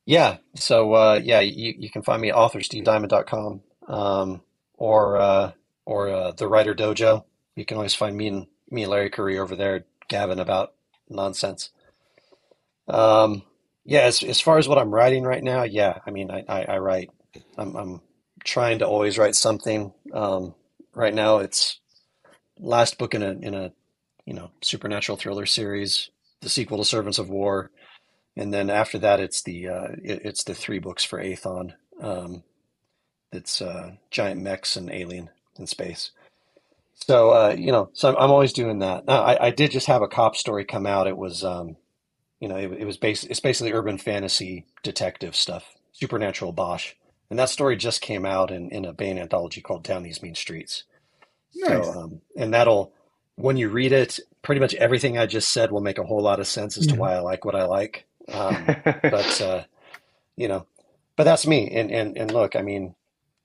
yeah. So uh, yeah, you, you can find me at authorstevediamond.com um, or uh, or uh, the Writer Dojo. You can always find me and me and Larry Correia over there gabbing about nonsense. Um, yeah. As as far as what I'm writing right now, yeah. I mean, I I, I write. I'm I'm trying to always write something. Um, right now, it's last book in a in a you know supernatural thriller series the sequel to Servants of War, and then after that, it's the uh, it, it's the three books for Aethon. Um, it's uh, giant mechs and alien in space. So uh, you know, so I'm, I'm always doing that. I, I did just have a cop story come out. It was um, you know, it, it was bas- it's basically urban fantasy detective stuff, supernatural Bosch, and that story just came out in in a Baen anthology called Down These Mean Streets. Nice. So, um, and that'll, when you read it, pretty much everything I just said will make a whole lot of sense as to Mhm. why I like what I like. Um, but, uh, you know, but that's me. And, and, and look, I mean,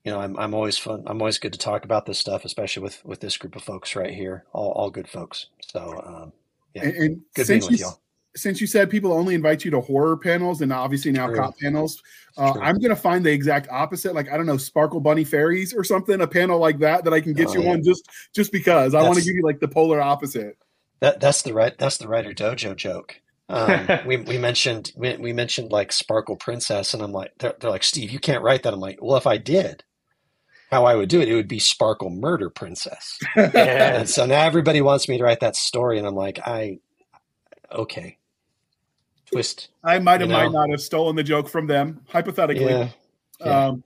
you know, I'm, I'm always fun. I'm always good to talk about this stuff, especially with, with this group of folks right here. All, all good folks. So, um, yeah, And, and good since being with you, y'all. since you said people only invite you to horror panels and obviously now True. cop panels, uh, I'm going to find the exact opposite. Like I don't know, Sparkle Bunny Fairies or something, a panel like that that I can get Oh, you yeah. on just just because I want to give you like the polar opposite. That that's the right that's the writer dojo joke. Um, we we mentioned we, we mentioned like Sparkle Princess, and I'm like they're, they're like Steve, you can't write that. I'm like, well, if I did, how I would do it, it would be Sparkle Murder Princess. And so now everybody wants me to write that story, and I'm like, I okay, twist, I might have You might not have stolen the joke from them, hypothetically. yeah. yeah. Um,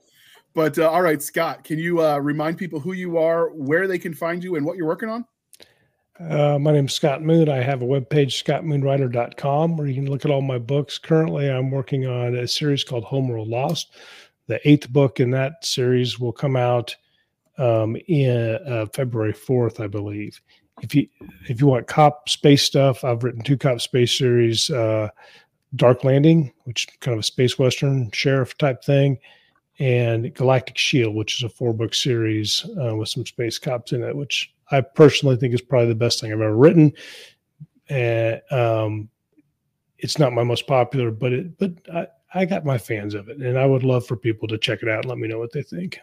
but uh, all right, Scott, can you uh, remind people who you are, where they can find you, and what you're working on? Uh, my name's Scott Moon. I have a webpage, scottmoonwriter.com, where you can look at all my books. Currently, I'm working on a series called Homeworld Lost. The eighth book in that series will come out um, in uh, February 4th, I believe. If you if you want cop space stuff, I've written two cop space series, uh, Dark Landing, which is kind of a space western sheriff type thing, and Galactic Shield, which is a four book series uh, with some space cops in it, which I personally think is probably the best thing I've ever written. And um, it's not my most popular, but it but I, I got my fans of it, and I would love for people to check it out and let me know what they think.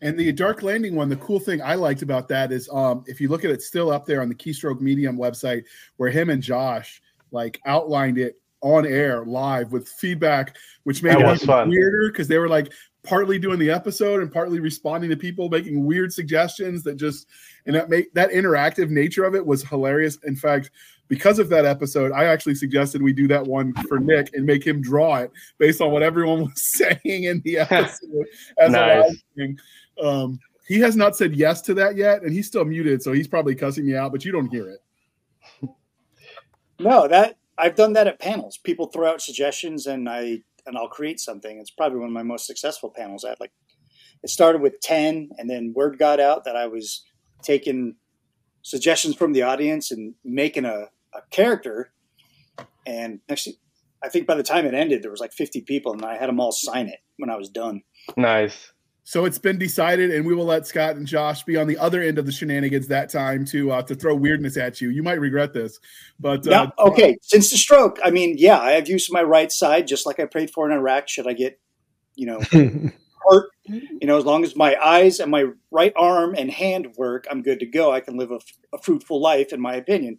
And the Dark Landing one, the cool thing I liked about that is um, if you look at it still up there on the Keystroke Medium website, where him and Josh like outlined it on air live with feedback, which made That it was even fun. weirder because they were like partly doing the episode and partly responding to people making weird suggestions that just and that made that interactive nature of it was hilarious. In fact, because of that episode, I actually suggested we do that one for Nick and make him draw it based on what everyone was saying in the episode as Nice. thing. Um, he has not said yes to that yet, and he's still muted, so he's probably cussing me out, but you don't hear it. No, that I've done that at panels. People throw out suggestions, and I and I'll create something. It's probably one of my most successful panels. I had like it started with ten, and then word got out that I was taking suggestions from the audience and making a, a character. And actually, I think by the time it ended, there was like fifty people, and I had them all sign it when I was done. Nice. So it's been decided, and we will let Scott and Josh be on the other end of the shenanigans that time to uh, to throw weirdness at you. You might regret this, but uh, Now, okay, since the stroke, I mean, yeah, I have use of my right side, just like I prayed for in Iraq. Should I get, you know, hurt? You know, as long as my eyes and my right arm and hand work, I'm good to go. I can live a, a fruitful life, in my opinion.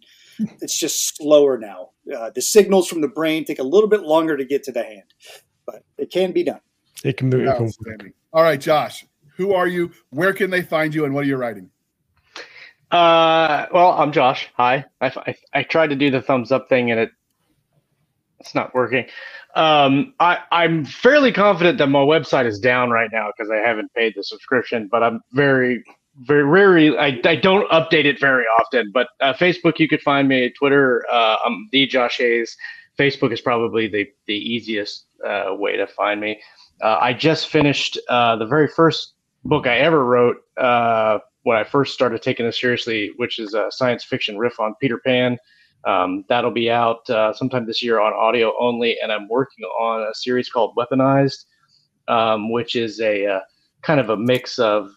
It's just slower now. Uh, the signals from the brain take a little bit longer to get to the hand, but it can be done. It can be. It outstanding. All right, Josh, who are you? Where can they find you, and what are you writing? Uh, well, I'm Josh. Hi. I, I, I tried to do the thumbs up thing and it it's not working. Um, I, I'm fairly confident that my website is down right now because I haven't paid the subscription, but I'm very, very rarely, I, I don't update it very often. But uh, Facebook, you could find me. Twitter, uh, I'm the Josh Hayes. Facebook is probably the, the easiest uh, way to find me. Uh, I just finished uh, the very first book I ever wrote uh, when I first started taking this seriously, which is a science fiction riff on Peter Pan. Um, that'll be out sometime this year on audio only, and I'm working on a series called Weaponized, um, which is a kind of a mix of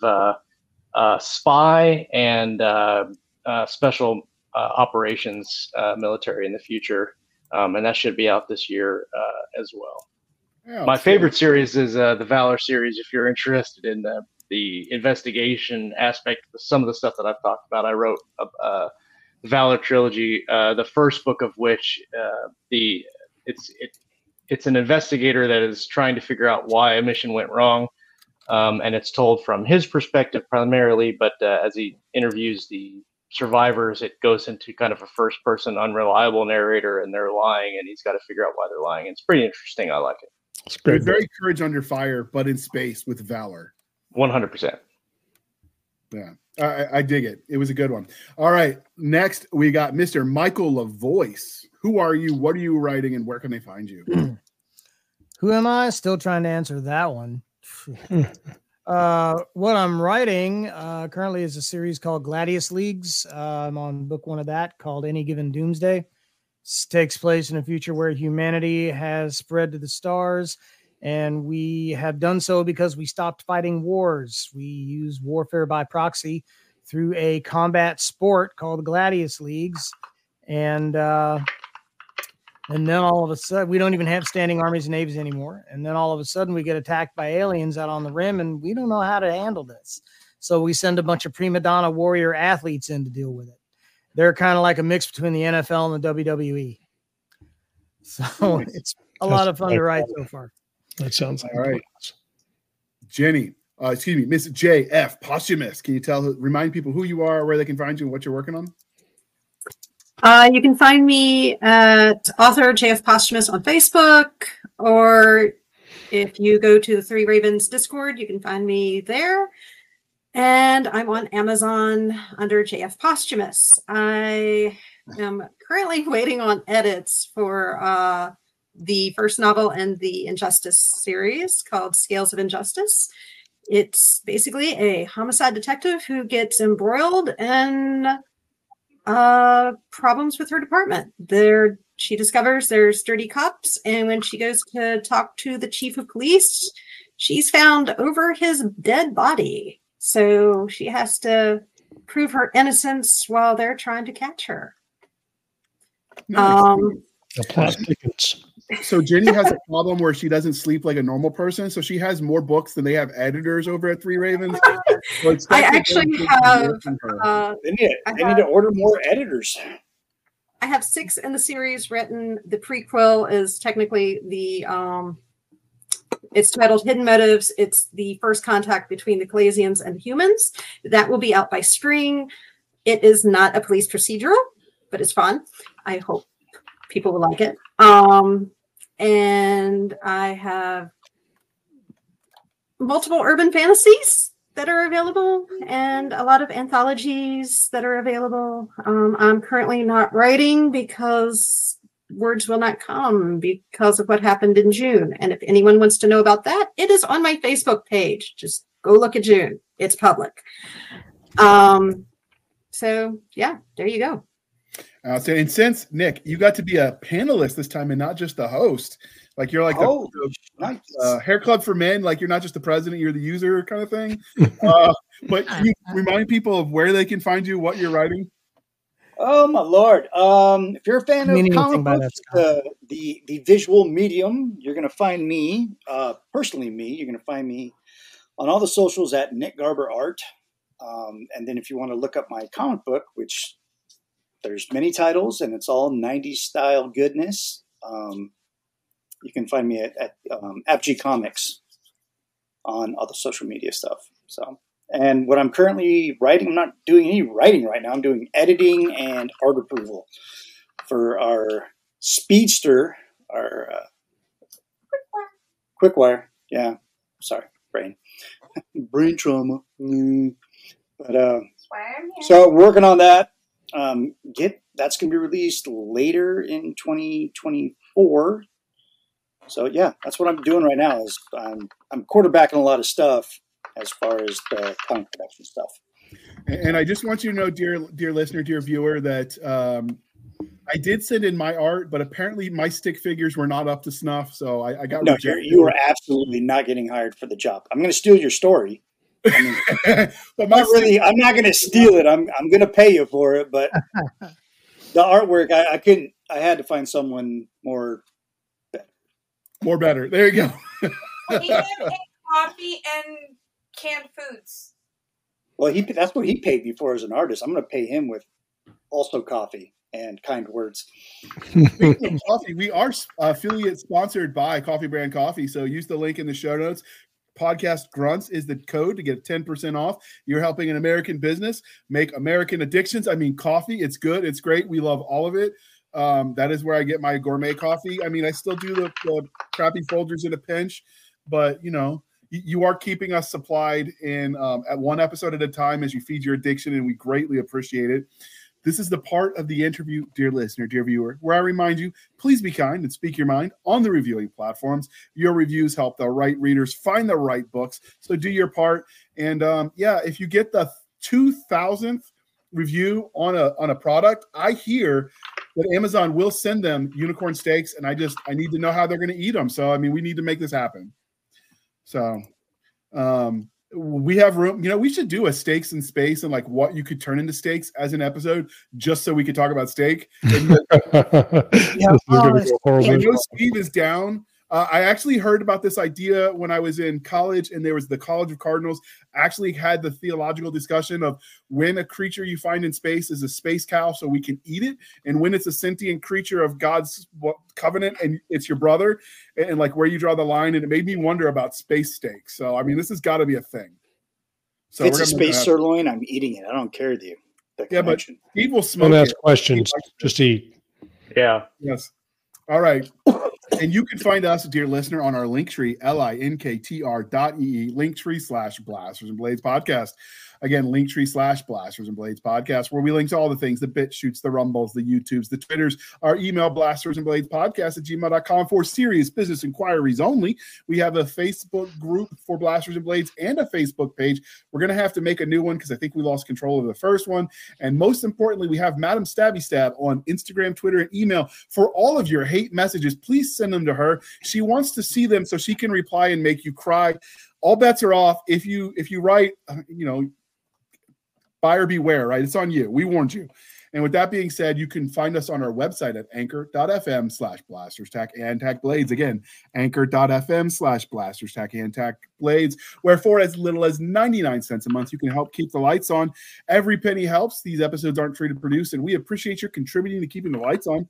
spy and uh, uh, special uh, operations uh, military in the future, um, and that should be out this year uh, as well. Yeah, My favorite series is uh, the Valor series. If you're interested in the, the investigation aspect, some of the stuff that I've talked about, I wrote a, uh, the Valor trilogy. Uh, the first book of which uh, the it's it it's an investigator that is trying to figure out why a mission went wrong, um, and it's told from his perspective primarily. But uh, as he interviews the survivors, it goes into kind of a first person, unreliable narrator, and they're lying, and he's got to figure out why they're lying. It's pretty interesting. I like it. it's You're great. very courage under fire, but in space with valor. One hundred percent. Yeah, I, I- I dig it. It was a good one. All right, next we got Mr. Michael Lavoice. Who are you? What are you writing, and where can they find you? Who am I? Still trying to answer that one. uh, what I'm writing uh, currently is a series called Gladius Leagues. Uh, I'm on book one of that called Any Given Doomsday. This takes place in a future where humanity has spread to the stars, and we have done so because we stopped fighting wars. We use warfare by proxy through a combat sport called Gladius Leagues, and uh, and then all of a sudden, we don't even have standing armies and navies anymore. And then all of a sudden, we get attacked by aliens out on the rim, and we don't know how to handle this. So we send a bunch of prima donna warrior athletes in to deal with it. They're kind of like a mix between the NFL and the WWE. So it's a lot of fun to That's write so far. That sounds like All right. Jenny, uh, excuse me, Miss J.F. Posthumus. Can you tell, remind people who you are, where they can find you, and what you're working on? Uh, you can find me at author JF Posthumus on Facebook, or if you go to the Three Ravens Discord, you can find me there. And I'm on Amazon under JF Posthumus. I am currently waiting on edits for uh, the first novel in the Injustice series called Scales of Injustice. It's basically a homicide detective who gets embroiled in uh problems with her department there she discovers there's dirty cops and when she goes to talk to the chief of police she's found over his dead body so she has to prove her innocence while they're trying to catch her Nice. um the plot thickens. So Jenny has a problem where she doesn't sleep like a normal person. So she has more books than they have editors over at Three Ravens. So it's I actually have. work from her. Uh, They need, I they need to order more editors. I have six in the series written. The prequel is technically the um it's titled Hidden Motives. It's the first contact between the Calasians and humans. That will be out by spring. It is not a police procedural, but it's fun. I hope people will like it. Um and I have multiple urban fantasies that are available and a lot of anthologies that are available. Um, I'm currently not writing because words will not come because of what happened in June. And if anyone wants to know about that, it is on my Facebook page. Just go look at June. It's public. Um, so yeah, there you go. Uh, so, and since Nick, you got to be a panelist this time and not just the host, like you're like the, Oh, the, nice. uh, hair club for men, like you're not just the president, you're the user kind of thing. Uh, but can you remind people of where they can find you, what you're writing. Oh my lord! Um, if you're a fan of Meaning anything comic books, that, the the the visual medium, you're gonna find me, uh, personally me. You're gonna find me on all the socials at Nick Garber Art. Um, and then if you want to look up my comic book, which there's many titles and it's all 90s style goodness, um, you can find me at, at um, AppG Comics on all the social media stuff. So, and what I'm currently writing, I'm not doing any writing right now. I'm doing editing and art approval for our Speedster, our uh, Quickwire. Yeah, sorry, brain, brain trauma. Mm. But uh, so working on that. Um, get that's going to be released later in 2024. So yeah, that's what I'm doing right now. Is I'm I'm quarterbacking a lot of stuff as far as the comic production stuff. And and I just want you to know, dear dear listener, dear viewer, that um, I did send in my art, but apparently my stick figures were not up to snuff, so I, I got No, rejected. you are absolutely not getting hired for the job. I'm going to steal your story. I mean, but my not really. I'm not going to steal it. I'm I'm going to pay you for it. But the artwork, I, I couldn't. I had to find someone more. more better. There you go. He did coffee and canned foods. Well, he that's what he paid me for as an artist. I'm going to pay him with also coffee and kind words. Coffee, we are affiliate sponsored by Coffee Brand Coffee. So use the link in the show notes. Podcast Grunts is the code to get 10% off. You're helping an American business make American addictions. I mean, coffee, it's good, it's great. We love all of it. Um, that is where I get my gourmet coffee. I mean, I still do the, the crappy Folgers in a pinch, but you know, you, are keeping us supplied in um, at one episode at a time as you feed your addiction, and we greatly appreciate it. This is the part of the interview, dear listener, dear viewer, where I remind you please be kind and speak your mind on the reviewing platforms. Your reviews help the right readers find the right books. So do your part. And um, yeah, if you get the 2000th review on a on a product, I hear that Amazon will send them unicorn steaks, and I just I need to know how they're going to eat them. So I mean, we need to make this happen. So um we have room you know we should do a steaks in space and like what you could turn into steaks as an episode just so we could talk about steak And, Yeah, This is oh, go I know. Steve is down. Uh, I actually heard about this idea when I was in college, and there was the College of Cardinals actually had the theological discussion of when a creature you find in space is a space cow, so we can eat it, and when it's a sentient creature of God's covenant and it's your brother, and, and, like where you draw the line. And it made me wonder about space steaks. So I mean, this has got to be a thing. So if it's a space that sirloin, I'm eating it. I don't care the the Yeah, but connection. Steve will smoke Don't it. ask questions. Just eat. Yeah. Yes. All right. and you can find us, dear listener, on our link tree, L-I-N-K-T-R dot E-E, link tree slash blasters and blades podcast. Again, Linktree slash blasters and blades podcast, where we link to all the things, the BitChutes, the rumbles, the YouTubes, the Twitters, our email blasters and blades podcast at gmail.com for serious business inquiries only. We have a Facebook group for blasters and blades and a Facebook page. We're going to have to make a new one because I think we lost control of the first one. And most importantly, we have Madam Stabby Stab on Instagram, Twitter, and email for all of your hate messages. Please send them to her. She wants to see them so she can reply and make you cry. All bets are off. If you if you write, uh, you know, buyer beware, right? It's on you. We warned you. And with that being said, you can find us on our website at anchor.fm slash blasters tack and tack blades. Again, anchor.fm slash blasters tack and tack blades, where for as little as 99 cents a month, you can help keep the lights on. Every penny helps. These episodes aren't free to produce, and we appreciate your contributing to keeping the lights on.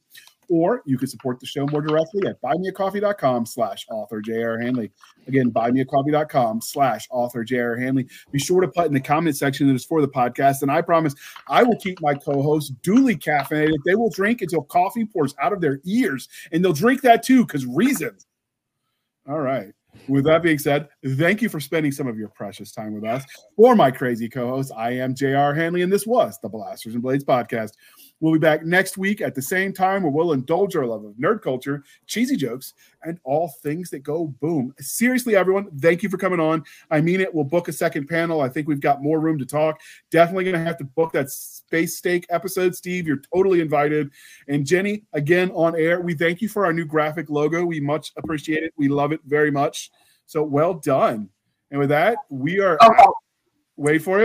Or you can support the show more directly at buymeacoffee.com slash author J.R. Handley. Again, buymeacoffee.com slash author J.R. Handley. Be sure to put in the comment section that is for the podcast. And I promise I will keep my co-hosts duly caffeinated. They will drink until coffee pours out of their ears. And they'll drink that too, because reasons. All right. With that being said, thank you for spending some of your precious time with us. For my crazy co-host, I am J.R. Handley, and this was the Blasters and Blades podcast. We'll be back next week at the same time where we'll indulge our love of nerd culture, cheesy jokes, and all things that go boom. Seriously, everyone, thank you for coming on. I mean it. We'll book a second panel. I think we've got more room to talk. Definitely going to have to book that space steak episode. Steve, you're totally invited. And Jenny, again on air, we thank you for our new graphic logo. We much appreciate it. We love it very much. So well done. And with that, we are oh, Okay. Wait for it.